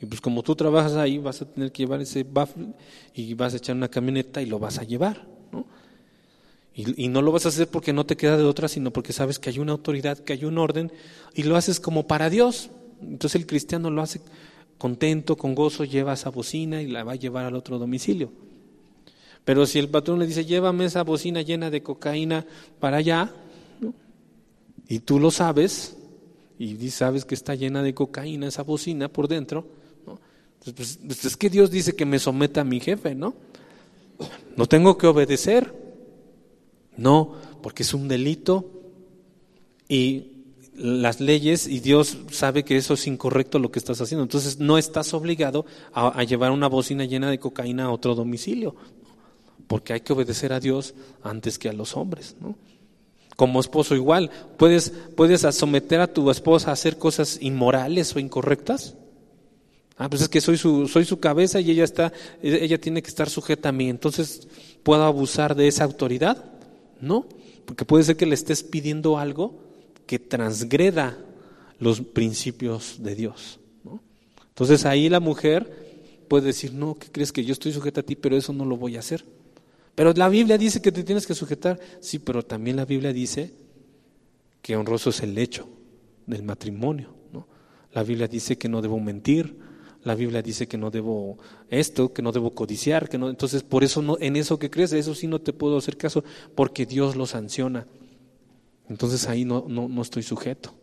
[SPEAKER 1] Y pues como tú trabajas ahí, vas a tener que llevar ese baffle y vas a echar una camioneta y lo vas a llevar. ¿No? Y, no lo vas a hacer porque no te queda de otra, sino porque sabes que hay una autoridad, que hay un orden, y lo haces como para Dios. Entonces el cristiano lo hace contento, con gozo, lleva esa bocina y la va a llevar al otro domicilio. Pero si el patrón le dice, llévame esa bocina llena de cocaína para allá, y tú lo sabes, y sabes que está llena de cocaína esa bocina por dentro, pues, pues, es que Dios dice que me someta a mi jefe, ¿no? No tengo que obedecer. No, porque es un delito y las leyes y Dios sabe que eso es incorrecto lo que estás haciendo. Entonces no estás obligado a, llevar una bocina llena de cocaína a otro domicilio, porque hay que obedecer a Dios antes que a los hombres. ¿no? Como esposo igual, ¿puedes, puedes someter a tu esposa a hacer cosas inmorales o incorrectas? Ah, pues es que soy su, soy su cabeza y ella está, ella tiene que estar sujeta a mí. Entonces, ¿puedo abusar de esa autoridad? No, porque puede ser que le estés pidiendo algo que transgreda los principios de Dios. Entonces ahí la mujer puede decir, no, ¿qué crees que yo estoy sujeta a ti, pero eso no lo voy a hacer? Pero la Biblia dice que te tienes que sujetar. Sí, pero también la Biblia dice que honroso es el hecho del matrimonio. ¿no? La Biblia dice que no debo mentir, la Biblia dice que no debo esto, que no debo codiciar, que no, entonces por eso no, en eso que crees, eso sí no te puedo hacer caso, porque Dios lo sanciona. Entonces ahí no, no, estoy sujeto.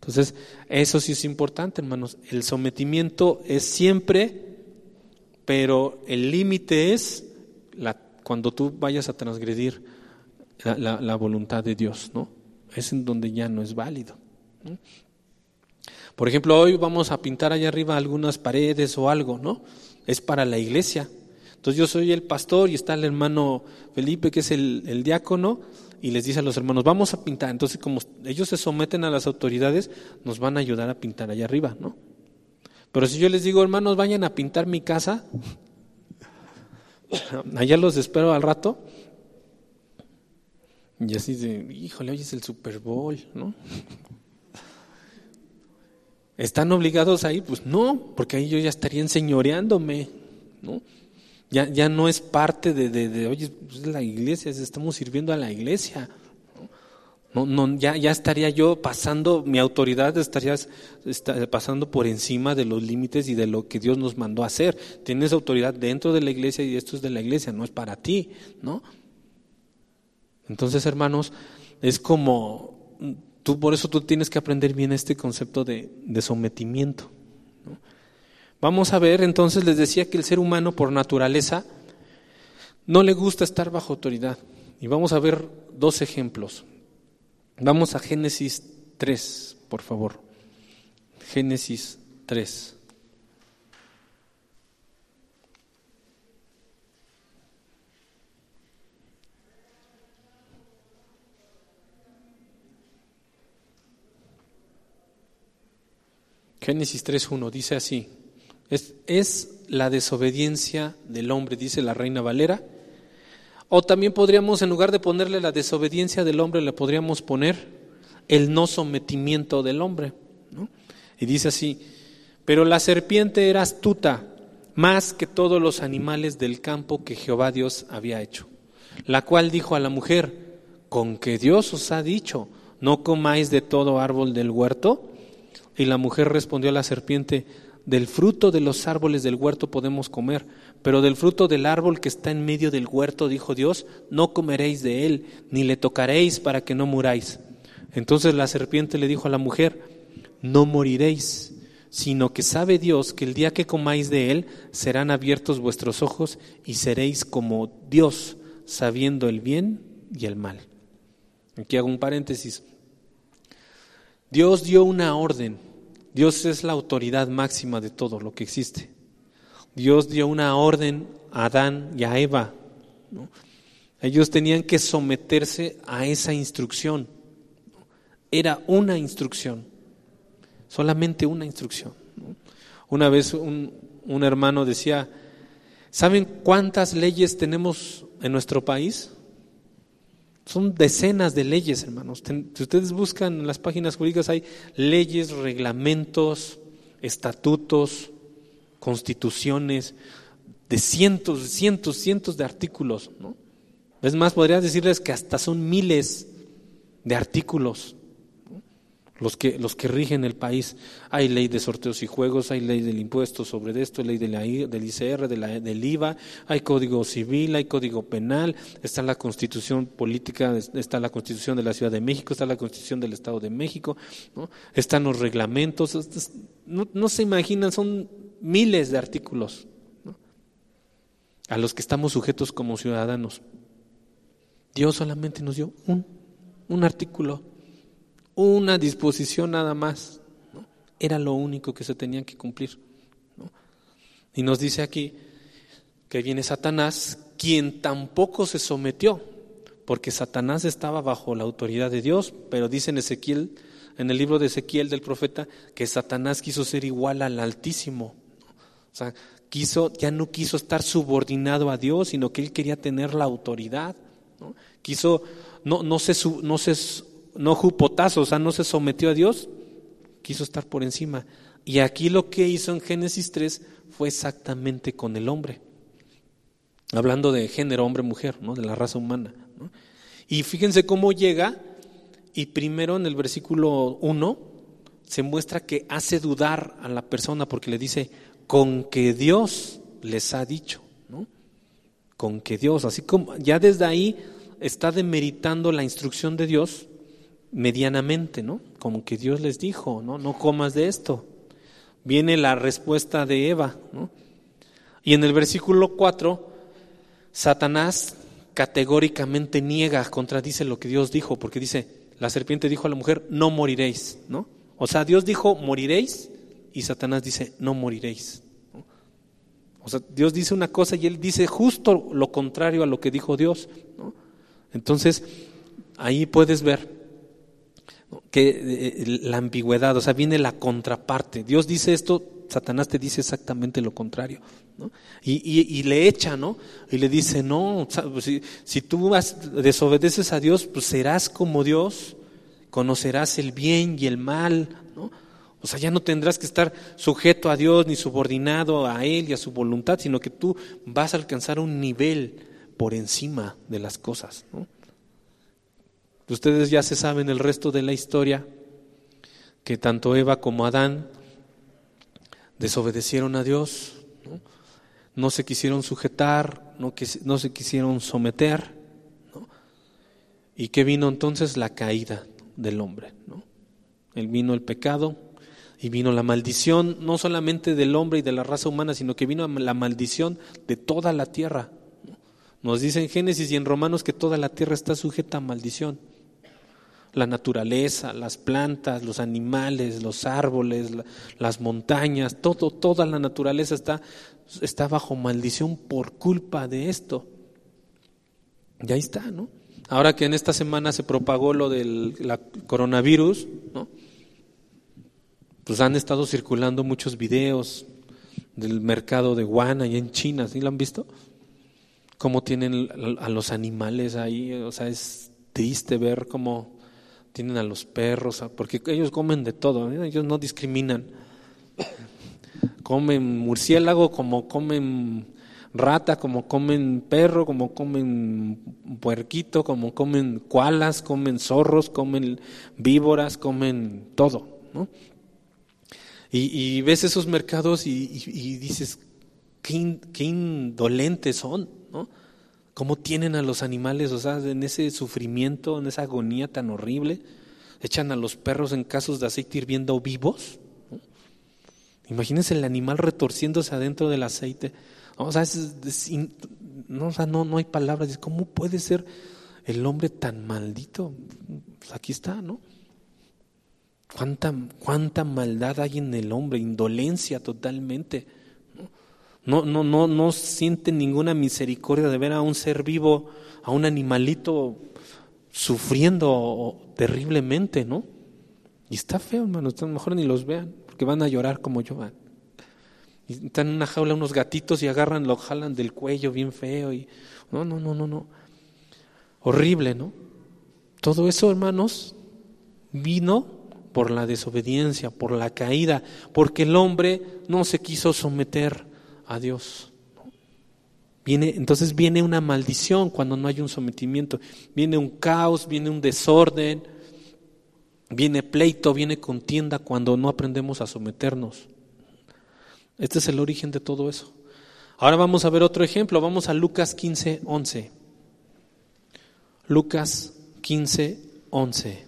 [SPEAKER 1] Entonces, eso sí es importante, hermanos. El sometimiento es siempre, pero el límite es cuando tú vayas a transgredir la, la, voluntad de Dios, ¿no? Es en donde ya no es válido. Por ejemplo, hoy vamos a pintar allá arriba algunas paredes o algo, ¿no? Es para la iglesia. Entonces yo soy el pastor y está el hermano Felipe, que es el, diácono, y les dice a los hermanos, vamos a pintar. Entonces, como ellos se someten a las autoridades, nos van a ayudar a pintar allá arriba, ¿no? Pero si yo les digo, hermanos, vayan a pintar mi casa, allá los espero al rato, y así de, híjole, hoy es el Super Bowl, ¿no? ¿Están obligados ahí? Pues no, porque ahí yo ya estaría enseñoreándome, ¿no? Ya, ya no es parte de, de, oye, pues es la iglesia, estamos sirviendo a la iglesia. No, no, ya, ya estaría yo pasando, mi autoridad estaría pasando por encima de los límites y de lo que Dios nos mandó a hacer. Tienes autoridad dentro de la iglesia y esto es de la iglesia, no es para ti, ¿no? Entonces, hermanos, es como, tú por eso tú tienes que aprender bien este concepto de, de sometimiento. Vamos a ver, entonces les decía que el ser humano por naturaleza no le gusta estar bajo autoridad. Y vamos a ver dos ejemplos. Vamos a Génesis 3, por favor. Génesis 3. Génesis 3.1 dice así. Es, la desobediencia del hombre, dice la reina Valera. O también podríamos, en lugar de ponerle la desobediencia del hombre, le podríamos poner el no sometimiento del hombre. Y dice así, pero la serpiente era astuta más que todos los animales del campo que Jehová Dios había hecho, la cual dijo a la mujer, con que Dios os ha dicho, no comáis de todo árbol del huerto. Y la mujer respondió a la serpiente, del fruto de los árboles del huerto podemos comer, pero del fruto del árbol que está en medio del huerto, dijo Dios, no comeréis de él, ni le tocaréis para que no muráis. Entonces la serpiente le dijo a la mujer, no moriréis, sino que sabe Dios que el día que comáis de él serán abiertos vuestros ojos y seréis como Dios, sabiendo el bien y el mal. Aquí hago un paréntesis. Dios dio una orden Dios es la autoridad máxima de todo lo que existe. Dios dio una orden a Adán y a Eva. Ellos tenían que someterse a esa instrucción. Era una instrucción, solamente una instrucción. Una vez un, un hermano decía, ¿saben cuántas leyes tenemos en nuestro país? Son decenas de leyes, hermanos. Si ustedes buscan en las páginas jurídicas hay leyes, reglamentos, estatutos, constituciones, de cientos, cientos, cientos de artículos. ¿no? Es más, podría decirles que hasta son miles de artículos los que, los que rigen el país. Hay ley de sorteos y juegos, hay ley del impuesto sobre esto, ley del ICR, de la, del IVA, hay código civil, hay código penal, está la constitución política, está la constitución de la Ciudad de México, está la constitución del Estado de México, ¿no? están los reglamentos, no, no, se imaginan, son miles de artículos a los que estamos sujetos como ciudadanos. Dios solamente nos dio un, un artículo una disposición nada más. Era lo único que se tenía que cumplir. Y nos dice aquí que viene Satanás, quien tampoco se sometió, porque Satanás estaba bajo la autoridad de Dios, pero dice en Ezequiel, en el libro de Ezequiel del profeta, que Satanás quiso ser igual al Altísimo. O sea, quiso, ya no quiso estar subordinado a Dios, sino que él quería tener la autoridad. Quiso, no, no, se, no se no jupotazo, o sea, no se sometió a Dios, quiso estar por encima. Y aquí lo que hizo en Génesis 3 fue exactamente con el hombre. Hablando de género, hombre-mujer, ¿no? de la raza humana. Y fíjense cómo llega, y primero en el versículo 1 se muestra que hace dudar a la persona porque le dice, con que Dios les ha dicho, ¿no? Con que Dios, así como ya desde ahí está demeritando la instrucción de Dios medianamente, ¿no? Como que Dios les dijo, ¿no? No comas de esto. Viene la respuesta de Eva, ¿no? Y en el versículo 4, Satanás categóricamente niega, contradice lo que Dios dijo, porque dice, la serpiente dijo a la mujer, no moriréis, ¿no? O sea, Dios dijo, moriréis, y Satanás dice, no moriréis. O sea, Dios dice una cosa y él dice justo lo contrario a lo que dijo Dios, ¿no? Entonces, ahí puedes ver que eh, la ambigüedad, o sea, viene la contraparte. Dios dice esto, Satanás te dice exactamente lo contrario. ¿no? Y, le echa, ¿no? Y le dice, no, pues, si, si tú desobedeces a Dios, pues serás como Dios, conocerás el bien y el mal, ¿no? O sea, ya no tendrás que estar sujeto a Dios ni subordinado a Él y a su voluntad, sino que tú vas a alcanzar un nivel por encima de las cosas, ¿no? Ustedes ya se saben el resto de la historia, que tanto Eva como Adán desobedecieron a Dios, no, se quisieron sujetar, no, no se quisieron someter. ¿Y qué vino entonces? La caída del hombre. ¿no? El vino el pecado y vino la maldición, no solamente del hombre y de la raza humana, sino que vino la maldición de toda la tierra. Nos dice en Génesis y en Romanos que toda la tierra está sujeta a maldición la naturaleza, las plantas, los animales, los árboles, las montañas, todo, toda la naturaleza está, está bajo maldición por culpa de esto. Y ahí está, ¿no? Ahora que en esta semana se propagó lo del coronavirus, ¿no? Pues han estado circulando muchos videos del mercado de Wuhan allá en China, ¿sí lo han visto? Cómo tienen a los animales ahí, o sea, es triste ver cómo tienen a los perros, porque ellos comen de todo, ¿eh? ellos no discriminan. Comen murciélago como comen rata, como comen perro, como comen puerquito, como comen koalas, comen zorros, comen víboras, comen todo. ¿no? Y, ves esos mercados y, dices, qué, qué indolentes son. Cómo tienen a los animales, o sea, en ese sufrimiento, en esa agonía tan horrible, echan a los perros en casos de aceite hirviendo vivos. Imagínense el animal retorciéndose adentro del aceite. O sea, no, no, hay palabras. ¿Cómo puede ser el hombre tan maldito? Pues aquí está, ¿no? ¿Cuánta, cuánta maldad hay en el hombre, indolencia totalmente. No, no, no, no sienten ninguna misericordia de ver a un ser vivo, a un animalito sufriendo terriblemente, ¿no? Y está feo, hermano, mejor ni los vean, porque van a llorar como yo. Y están en una jaula unos gatitos y agarran, lo jalan del cuello bien feo y no, no, no, no, no. Horrible, ¿no? Todo eso, hermanos, vino por la desobediencia, por la caída, porque el hombre no se quiso someter a Dios. Viene, entonces viene una maldición cuando no hay un sometimiento, viene un caos, viene un desorden, viene pleito, viene contienda cuando no aprendemos a someternos. Este es el origen de todo eso. Ahora vamos a ver otro ejemplo, vamos a Lucas 15, 11. Lucas 15, 11.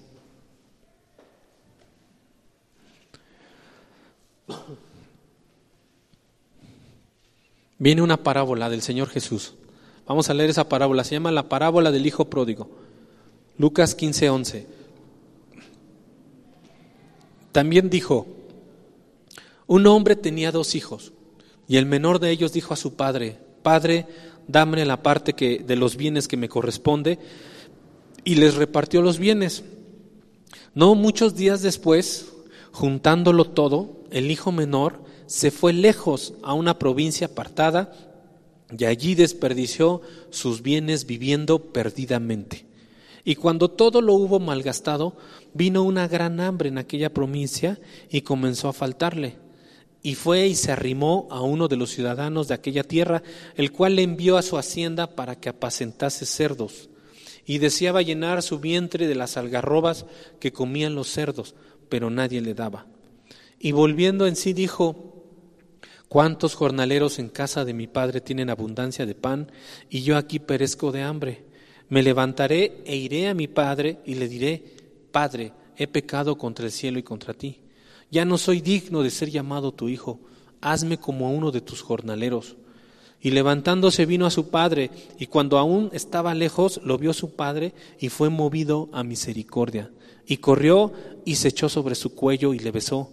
[SPEAKER 1] Viene una parábola del Señor Jesús. Vamos a leer esa parábola. Se llama la parábola del Hijo Pródigo. Lucas 15, 11. También dijo, un hombre tenía dos hijos y el menor de ellos dijo a su padre, Padre, dame la parte que, de los bienes que me corresponde y les repartió los bienes. No muchos días después, juntándolo todo, el hijo menor se fue lejos a una provincia apartada y allí desperdició sus bienes viviendo perdidamente. Y cuando todo lo hubo malgastado, vino una gran hambre en aquella provincia y comenzó a faltarle. Y fue y se arrimó a uno de los ciudadanos de aquella tierra, el cual le envió a su hacienda para que apacentase cerdos. Y deseaba llenar su vientre de las algarrobas que comían los cerdos, pero nadie le daba. Y volviendo en sí dijo, ¿Cuántos jornaleros en casa de mi padre tienen abundancia de pan y yo aquí perezco de hambre? Me levantaré e iré a mi padre y le diré, Padre, he pecado contra el cielo y contra ti. Ya no soy digno de ser llamado tu hijo. Hazme como uno de tus jornaleros. Y levantándose vino a su padre, y cuando aún estaba lejos, lo vio su padre y fue movido a misericordia. Y corrió y se echó sobre su cuello y le besó.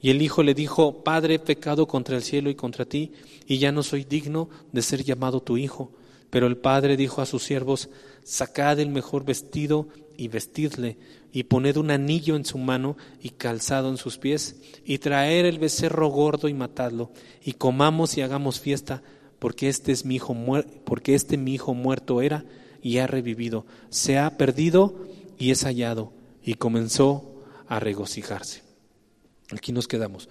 [SPEAKER 1] Y el hijo le dijo, Padre, he pecado contra el cielo y contra ti, y ya no soy digno de ser llamado tu hijo. Pero el padre dijo a sus siervos, Sacad el mejor vestido y vestidle, y poned un anillo en su mano y calzado en sus pies, y traer el becerro gordo y matadlo, y comamos y hagamos fiesta, porque este es mi hijo porque este mi hijo muerto era y ha revivido, se ha perdido y es hallado, y comenzó a regocijarse. Aquí nos quedamos,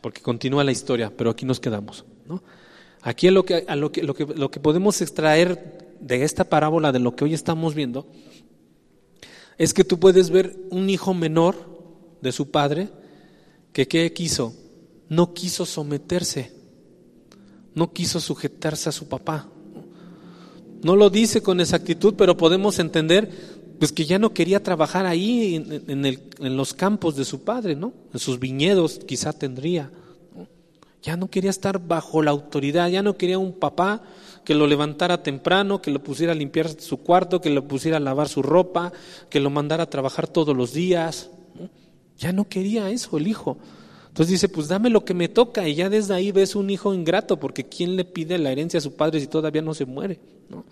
[SPEAKER 1] porque continúa la historia, pero aquí nos quedamos. Aquí lo que, lo, que, lo, que, lo que podemos extraer de esta parábola, de lo que hoy estamos viendo, es que tú puedes ver un hijo menor de su padre que ¿qué quiso? No quiso someterse, no quiso sujetarse a su papá. No lo dice con exactitud, pero podemos entender pues que ya no quería trabajar ahí en, los campos de su padre, ¿no? En sus viñedos quizá tendría. Ya no quería estar bajo la autoridad, ya no quería un papá que lo levantara temprano, que lo pusiera a limpiar su cuarto, que lo pusiera a lavar su ropa, que lo mandara a trabajar todos los días. Ya no quería eso el hijo. Entonces dice, pues dame lo que me toca y ya desde ahí ves un hijo ingrato, porque ¿quién le pide la herencia a su padre si todavía no se muere? ¿no?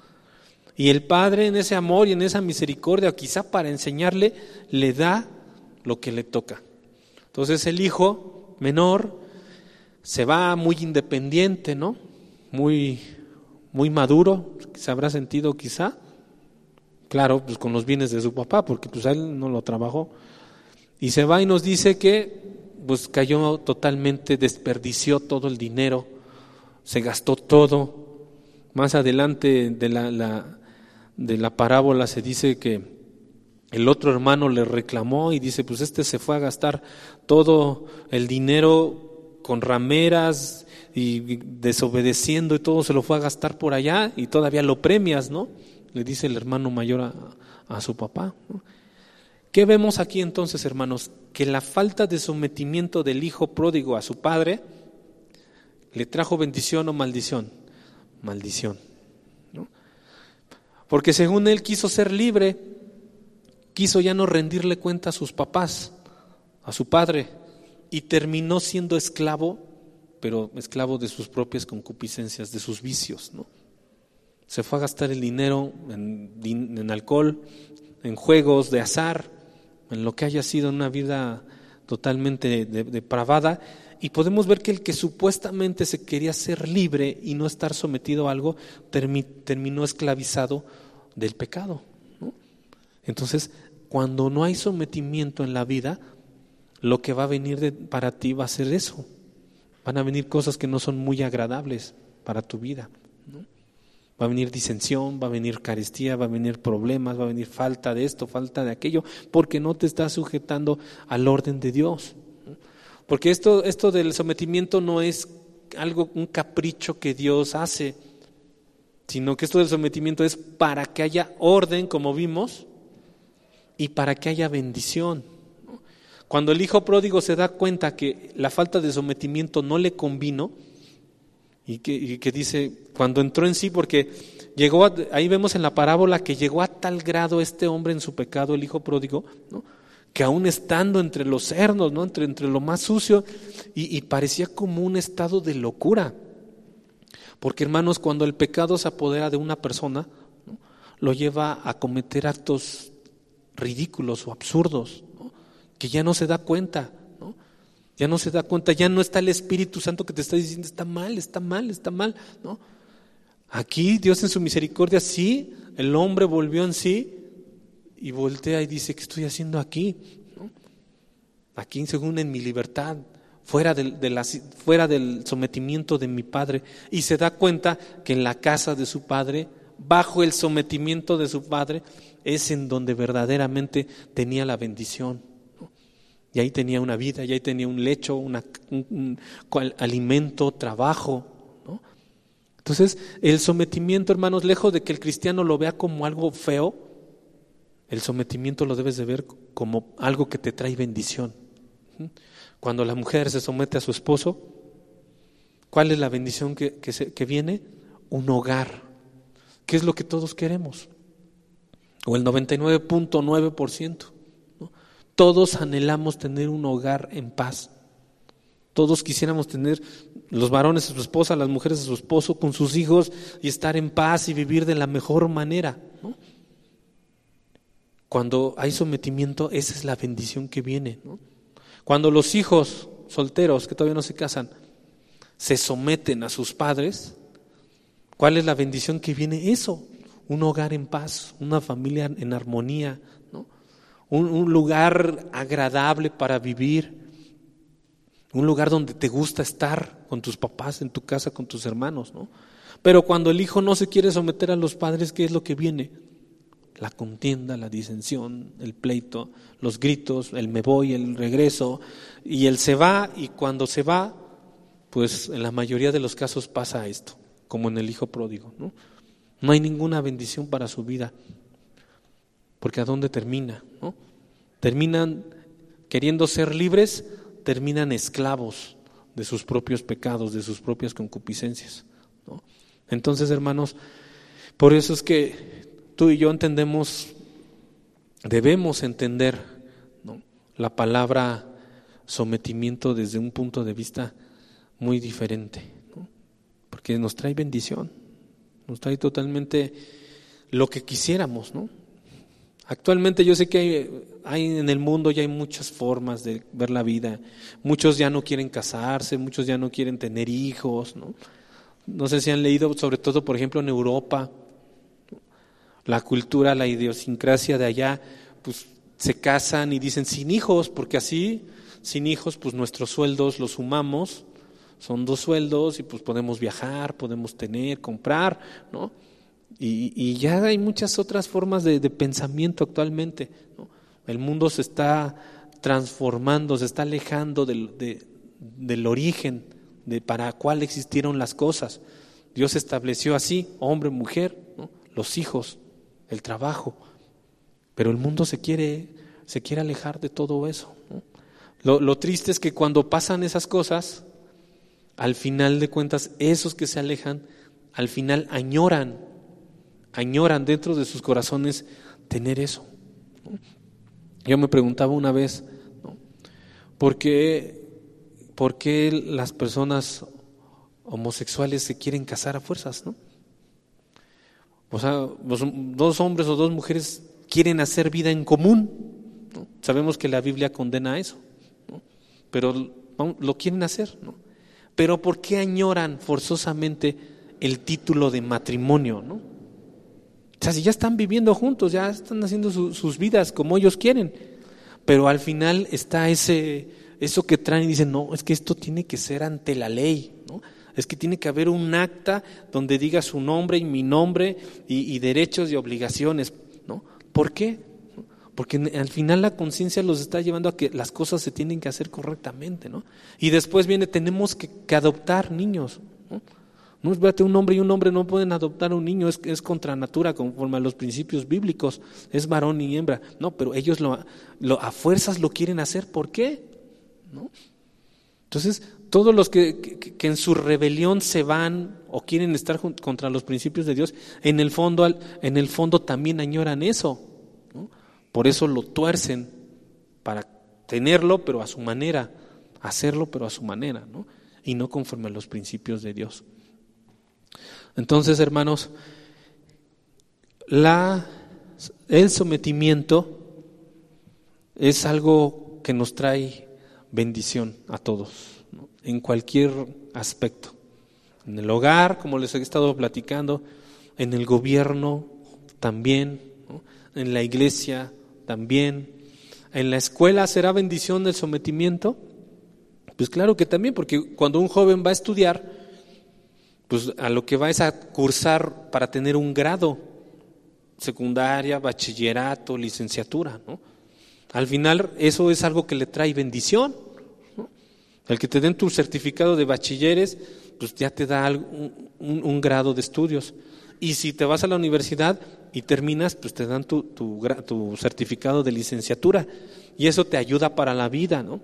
[SPEAKER 1] Y el Padre en ese amor y en esa misericordia, quizá para enseñarle, le da lo que le toca. Entonces el hijo menor se va muy independiente, ¿no? Muy, muy maduro, se habrá sentido quizá. Claro, pues con los bienes de su papá, porque pues él no lo trabajó. Y se va y nos dice que pues cayó totalmente, desperdició todo el dinero, se gastó todo. Más adelante de la, la de la parábola se dice que el otro hermano le reclamó y dice, pues este se fue a gastar todo el dinero con rameras y desobedeciendo y todo se lo fue a gastar por allá y todavía lo premias, ¿no? Le dice el hermano mayor a, su papá. ¿Qué vemos aquí entonces, hermanos? Que la falta de sometimiento del hijo pródigo a su padre le trajo bendición o maldición. Maldición. Porque según él quiso ser libre, quiso ya no rendirle cuenta a sus papás, a su padre, y terminó siendo esclavo pero esclavo de sus propias concupiscencias, de sus vicios. ¿no? Se fue a gastar el dinero en, alcohol, en juegos de azar, en lo que haya sido una vida totalmente depravada. Y podemos ver que el que supuestamente se quería ser libre y no estar sometido a algo, terminó esclavizado del pecado. Entonces, cuando no hay sometimiento en la vida, lo que va a venir para ti va a ser eso. Van a venir cosas que no son muy agradables para tu vida. Va a venir disensión, va a venir carestía, va a venir problemas, va a venir falta de esto, falta de aquello, porque no te estás sujetando al orden de Dios. Porque esto, esto del sometimiento no es algo, un capricho que Dios hace, sino que esto del sometimiento es para que haya orden, como vimos, y para que haya bendición. Cuando el hijo pródigo se da cuenta que la falta de sometimiento no le convino, y que, dice, cuando entró en sí, porque llegó, ahí vemos en la parábola que llegó a tal grado este hombre en su pecado, el hijo pródigo, que aún estando entre los cernos, ¿no? entre, entre lo más sucio, y, parecía como un estado de locura. Porque hermanos, cuando el pecado se apodera de una persona, lo lleva a cometer actos ridículos o absurdos, que ya no se da cuenta ya no se da cuenta, ya no está el Espíritu Santo que te está diciendo, está mal, está mal, está mal, ¿no? Aquí Dios en su misericordia, sí, el hombre volvió en sí y voltea y dice, ¿qué estoy haciendo aquí? Aquí, según en mi libertad, fuera del, fuera del sometimiento de mi padre, y se da cuenta que en la casa de su padre, bajo el sometimiento de su padre, es en donde verdaderamente tenía la bendición. Y ahí tenía una vida, y ahí tenía un lecho, un, alimento, trabajo. Entonces, el sometimiento, hermanos, lejos de que el cristiano lo vea como algo feo, el sometimiento lo debes de ver como algo que te trae bendición. Cuando la mujer se somete a su esposo, ¿cuál es la bendición que, que viene? Un hogar. ¿Qué es lo que todos queremos? O el 99.9%. Todos anhelamos tener un hogar en paz. Todos quisiéramos tener los varones a su esposa, las mujeres a su esposo, con sus hijos y estar en paz y vivir de la mejor manera. Cuando hay sometimiento, esa es la bendición que viene. Cuando los hijos solteros que todavía no se casan se someten a sus padres, ¿cuál es la bendición que viene? Eso, un hogar en paz, una familia en armonía, un, lugar agradable para vivir, un lugar donde te gusta estar con tus papás, en tu casa, con tus hermanos, ¿no? Pero cuando el hijo no se quiere someter a los padres, ¿qué es lo que viene? La contienda, la disensión, el pleito, los gritos, el me voy, el regreso, y él se va, y cuando se va, pues en la mayoría de los casos pasa esto, como en el hijo pródigo, ¿no? No hay ninguna bendición para su vida, porque ¿a dónde termina? Terminan queriendo ser libres, terminan esclavos de sus propios pecados, de sus propias concupiscencias. Entonces, hermanos, por eso es que tú y yo entendemos, debemos entender la palabra sometimiento desde un punto de vista muy diferente, porque nos trae bendición, nos trae totalmente lo que quisiéramos, ¿no? Actualmente yo sé que hay, en el mundo ya hay muchas formas de ver la vida. Muchos ya no quieren casarse, muchos ya no quieren tener hijos. ¿no? no sé si han leído, sobre todo, por ejemplo, en Europa, la cultura, la idiosincrasia de allá, pues se casan y dicen sin hijos, porque así, sin hijos, pues nuestros sueldos los sumamos, son dos sueldos y pues podemos viajar, podemos tener, comprar, ¿no? Y, ya hay muchas otras formas de, pensamiento actualmente. El mundo se está transformando, se está alejando del, del origen de para cuál existieron las cosas. Dios estableció así, hombre, mujer, los hijos, el trabajo. Pero el mundo se quiere, se quiere alejar de todo eso. Lo, triste es que cuando pasan esas cosas, al final de cuentas, esos que se alejan, al final añoran añoran dentro de sus corazones tener eso. Yo me preguntaba una vez, ¿por, qué, ¿por qué las personas homosexuales se quieren casar a fuerzas, ¿no? O sea, dos hombres o dos mujeres quieren hacer vida en común. Sabemos que la Biblia condena eso, ¿no? pero lo quieren hacer. ¿no? Pero ¿por qué añoran forzosamente el título de matrimonio? ¿no? O sea, si ya están viviendo juntos, ya están haciendo sus vidas como ellos quieren, pero al final está ese, eso que traen y dicen, no, es que esto tiene que ser ante la ley. Es que tiene que haber un acta donde diga su nombre y mi nombre y, derechos y obligaciones, ¿no? ¿Por qué? Porque al final la conciencia los está llevando a que las cosas se tienen que hacer correctamente, ¿no? Y después viene, tenemos que, adoptar niños, ¿no? No, espérate, un hombre y un hombre no pueden adoptar a un niño, es, contra natura, conforme a los principios bíblicos, es varón y hembra. No, pero ellos lo, lo, a fuerzas lo quieren hacer, ¿por qué? ¿No? Entonces, todos los que, en su rebelión se van o quieren estar contra los principios de Dios, en el fondo, en el fondo también añoran eso. Por eso lo tuercen para tenerlo, pero a su manera, hacerlo, pero a su manera, ¿no? y no conforme a los principios de Dios. Entonces, hermanos, el sometimiento es algo que nos trae bendición a todos, en cualquier aspecto. En el hogar, como les he estado platicando, en el gobierno también, en la iglesia también, en la escuela será bendición el sometimiento. Pues claro que también, porque cuando un joven va a estudiar, pues a lo que va es a cursar para tener un grado, secundaria, bachillerato, licenciatura, ¿no? Al final eso es algo que le trae bendición. El que te den tu certificado de bachilleres, pues ya te da un, grado de estudios. Y si te vas a la universidad y terminas, pues te dan tu, certificado de licenciatura. Y eso te ayuda para la vida, ¿no?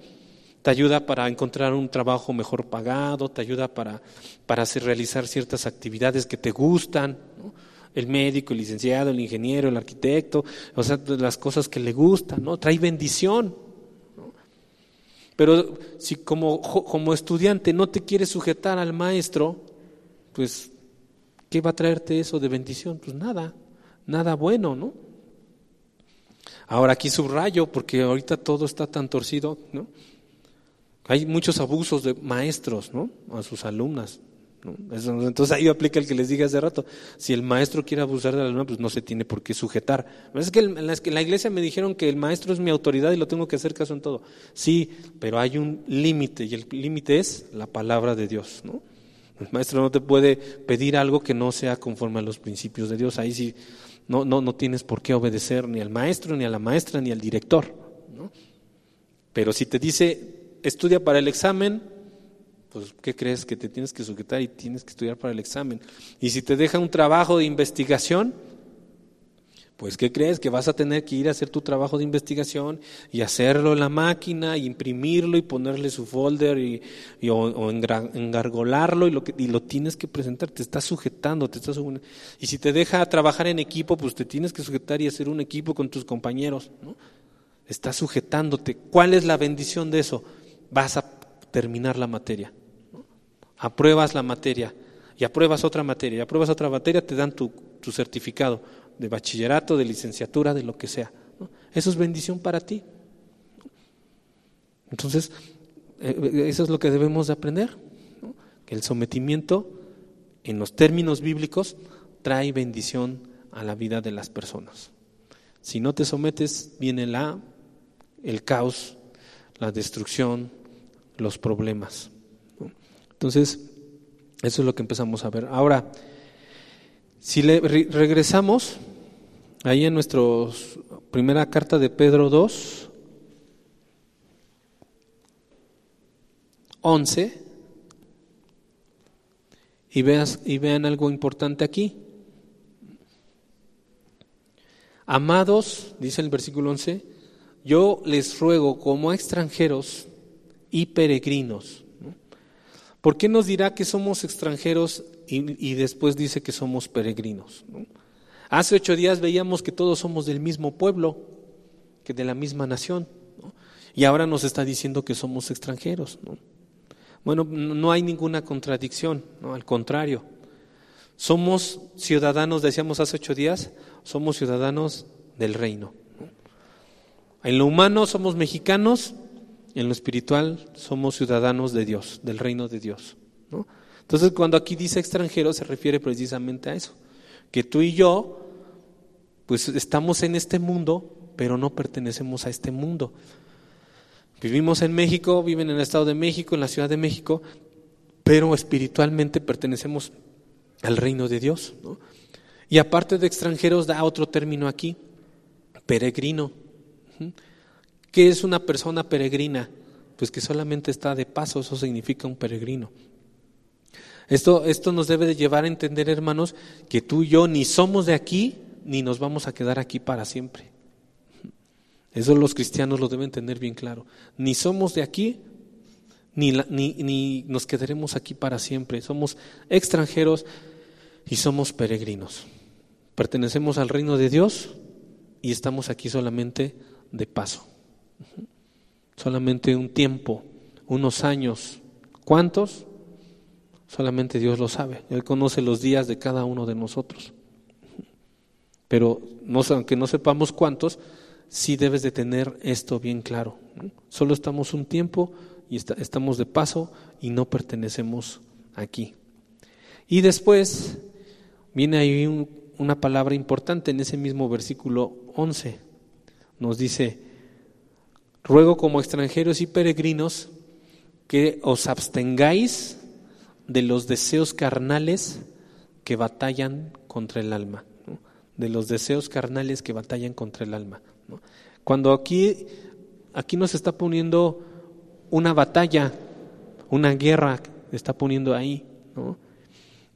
[SPEAKER 1] Te ayuda para encontrar un trabajo mejor pagado, te ayuda para, para hacer, realizar ciertas actividades que te gustan, ¿no? el médico, el licenciado, el ingeniero, el arquitecto, o sea, las cosas que le gustan, ¿no? Trae bendición. Pero si como, como estudiante no te quieres sujetar al maestro, pues, ¿qué va a traerte eso de bendición? Pues nada, nada bueno, ¿no? Ahora aquí subrayo, porque ahorita todo está tan torcido, ¿no? Hay muchos abusos de maestros, ¿no? A sus alumnas. Entonces ahí aplica el que les dije hace rato. Si el maestro quiere abusar de la alumno, pues no se tiene por qué sujetar. Es que en la iglesia me dijeron que el maestro es mi autoridad y lo tengo que hacer caso en todo. Sí, pero hay un límite y el límite es la palabra de Dios. ¿no? El maestro no te puede pedir algo que no sea conforme a los principios de Dios. Ahí sí no, no, no tienes por qué obedecer ni al maestro, ni a la maestra, ni al director. ¿no? Pero si te dice, estudia para el examen, pues ¿qué crees? Que te tienes que sujetar y tienes que estudiar para el examen. Y si te deja un trabajo de investigación, pues ¿qué crees? Que vas a tener que ir a hacer tu trabajo de investigación y hacerlo en la máquina, y imprimirlo y ponerle su folder y, o, engargolarlo y lo, que, y lo tienes que presentar, te estás sujetando, te estás y si te deja trabajar en equipo, pues te tienes que sujetar y hacer un equipo con tus compañeros, ¿no? Estás sujetándote. ¿Cuál es la bendición de eso? Vas a terminar la materia apruebas la materia y apruebas otra materia y apruebas otra materia, te dan tu, certificado de bachillerato, de licenciatura, de lo que sea. Eso es bendición para ti. Entonces, eh, eso es lo que debemos de aprender, que el sometimiento en los términos bíblicos trae bendición a la vida de las personas. Si no te sometes, viene la, el caos, la destrucción, los problemas. Entonces, eso es lo que empezamos a ver. Ahora, si le, regresamos ahí en nuestra primera carta de Pedro 2, 11, y, veas, y vean algo importante aquí. Amados, dice el versículo 11, yo les ruego como extranjeros y peregrinos ¿Por qué nos dirá que somos extranjeros y, después dice que somos peregrinos? Hace ocho días veíamos que todos somos del mismo pueblo, que de la misma nación, y ahora nos está diciendo que somos extranjeros. Bueno, no hay ninguna contradicción, al contrario. Somos ciudadanos, decíamos hace ocho días, somos ciudadanos del reino. En lo humano somos mexicanos, en lo espiritual somos ciudadanos de Dios, del reino de Dios. Entonces, cuando aquí dice extranjero, se refiere precisamente a eso, que tú y yo, pues estamos en este mundo, pero no pertenecemos a este mundo. Vivimos en México, viven en el Estado de México, en la Ciudad de México, pero espiritualmente pertenecemos al reino de Dios. Y aparte de extranjeros, da otro término aquí, peregrino. ¿Qué es una persona peregrina? Pues que solamente está de paso, eso significa un peregrino. Esto, esto nos debe de llevar a entender, hermanos, que tú y yo ni somos de aquí, ni nos vamos a quedar aquí para siempre. Eso los cristianos lo deben tener bien claro. Ni somos de aquí, ni, ni, ni nos quedaremos aquí para siempre. Somos extranjeros y somos peregrinos. Pertenecemos al reino de Dios y estamos aquí solamente de paso. Solamente un tiempo, unos años. ¿Cuántos? Solamente Dios lo sabe. Él conoce los días de cada uno de nosotros. Pero no, aunque no sepamos cuántos, sí debes de tener esto bien claro. Solo estamos un tiempo y estamos de paso y no pertenecemos aquí. Y después viene ahí una palabra importante en ese mismo versículo 11. Nos dice, ruego como extranjeros y peregrinos que os abstengáis de los deseos carnales que batallan contra el alma, de los deseos carnales que batallan contra el alma. Cuando aquí, aquí nos está poniendo una batalla, una guerra, está poniendo ahí.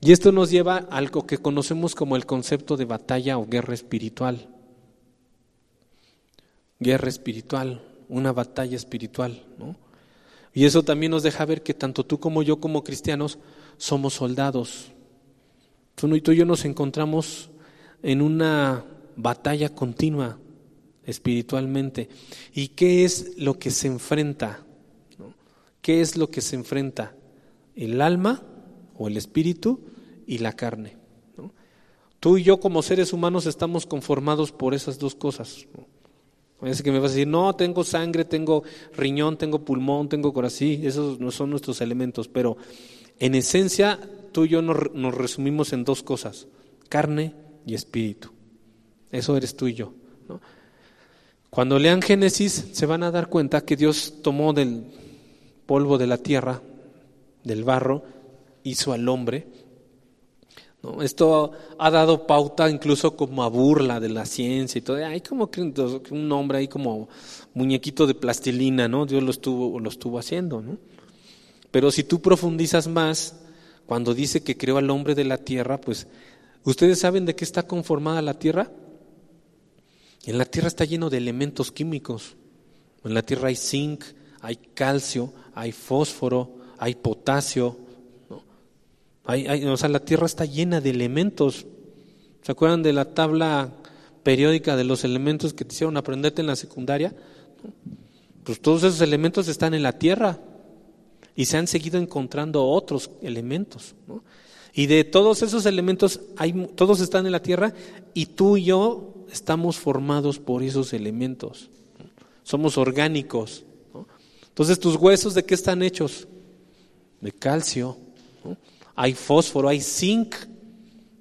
[SPEAKER 1] Y esto nos lleva a algo que conocemos como el concepto de batalla o guerra espiritual. Guerra espiritual, una batalla espiritual. Y eso también nos deja ver que tanto tú como yo como cristianos somos soldados. Tú y yo nos encontramos en una batalla continua espiritualmente. ¿Y qué es lo que se enfrenta? ¿Qué es lo que se enfrenta? El alma o el espíritu y la carne. Tú y yo como seres humanos estamos conformados por esas dos cosas. Parece que me vas a decir, no, tengo sangre, tengo riñón, tengo pulmón, tengo corazón, esos no son nuestros elementos, pero en esencia tú y yo nos, nos resumimos en dos cosas, carne y espíritu. Eso eres tú y yo. Cuando lean Génesis se van a dar cuenta que Dios tomó del polvo de la tierra, del barro, hizo al hombre. ¿No? Esto ha dado pauta incluso como a burla de la ciencia y todo. Hay como un hombre ahí como muñequito de plastilina, ¿no? Dios lo estuvo, lo estuvo haciendo, ¿no? Pero si tú profundizas más, cuando dice que creó al hombre de la tierra, pues, ¿ustedes saben de qué está conformada la tierra? En la tierra está lleno de elementos químicos. En la tierra hay zinc, hay calcio, hay fósforo, hay potasio. Hay, o sea, la tierra está llena de elementos. ¿Se acuerdan de la tabla periódica de los elementos que te hicieron aprenderte en la secundaria? Pues todos esos elementos están en la tierra y se han seguido encontrando otros elementos. Y de todos esos elementos, hay, todos están en la tierra y tú y yo estamos formados por esos elementos. Somos orgánicos. Entonces, ¿tus huesos de qué están hechos? De calcio. Hay fósforo, hay zinc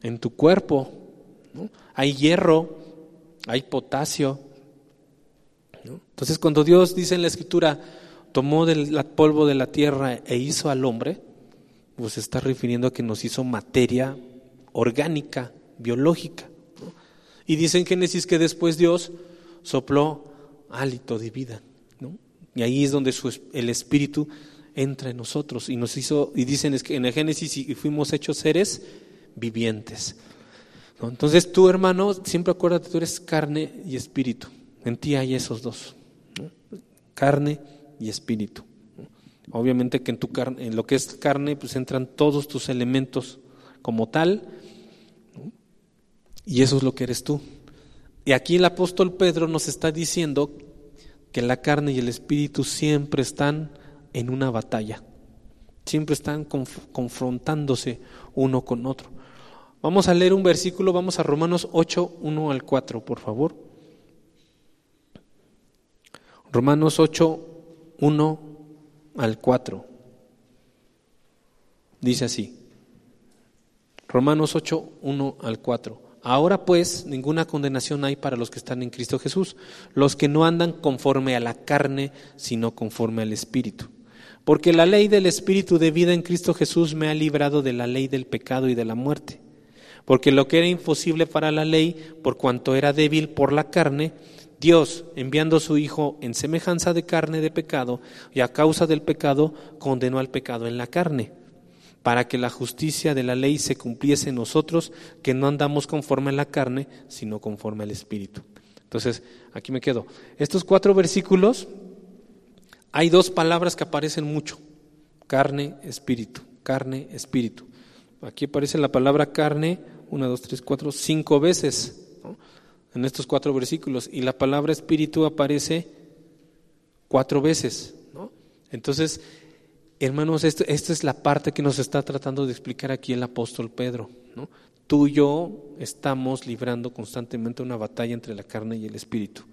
[SPEAKER 1] en tu cuerpo. Hay hierro, hay potasio. Entonces, cuando Dios dice en la Escritura, tomó del polvo de la tierra e hizo al hombre, pues está refiriendo a que nos hizo materia orgánica, biológica. Y dice en Génesis que después Dios sopló hálito de vida. Y ahí es donde el Espíritu entra en nosotros y nos hizo, y dicen que en el Génesis y fuimos hechos seres vivientes. Entonces tú, hermano, siempre acuérdate, tú eres carne y espíritu. En ti hay esos dos, carne y espíritu. Obviamente que en, tu carne, en lo que es carne, pues entran todos tus elementos como tal, y eso es lo que eres tú. Y aquí el apóstol Pedro nos está diciendo que la carne y el espíritu siempre están en una batalla. Siempre están confrontándose uno con otro. Vamos a leer un versículo, vamos a Romanos 8, 1 al 4, por favor. Romanos 8, 1 al 4. Dice así. Romanos 8, 1 al 4. Ahora pues ninguna condenación hay para los que están en Cristo Jesús, los que no andan conforme a la carne, sino conforme al Espíritu. Porque la ley del Espíritu de vida en Cristo Jesús me ha librado de la ley del pecado y de la muerte. Porque lo que era imposible para la ley, por cuanto era débil por la carne, Dios, enviando a su Hijo en semejanza de carne de pecado, y a causa del pecado, condenó al pecado en la carne para que la justicia de la ley se cumpliese en nosotros, que no andamos conforme a la carne, sino conforme al Espíritu. Entonces, aquí me quedo. Estos cuatro versículos, hay dos palabras que aparecen mucho, carne, espíritu, carne, espíritu. Aquí aparece la palabra carne, una, dos, tres, cuatro, cinco veces en estos cuatro versículos, y la palabra espíritu aparece cuatro veces. Entonces, Hermanos, esta es la parte que nos está tratando de explicar aquí el apóstol Pedro. ¿no? Tú y yo estamos librando constantemente una batalla entre la carne y el espíritu.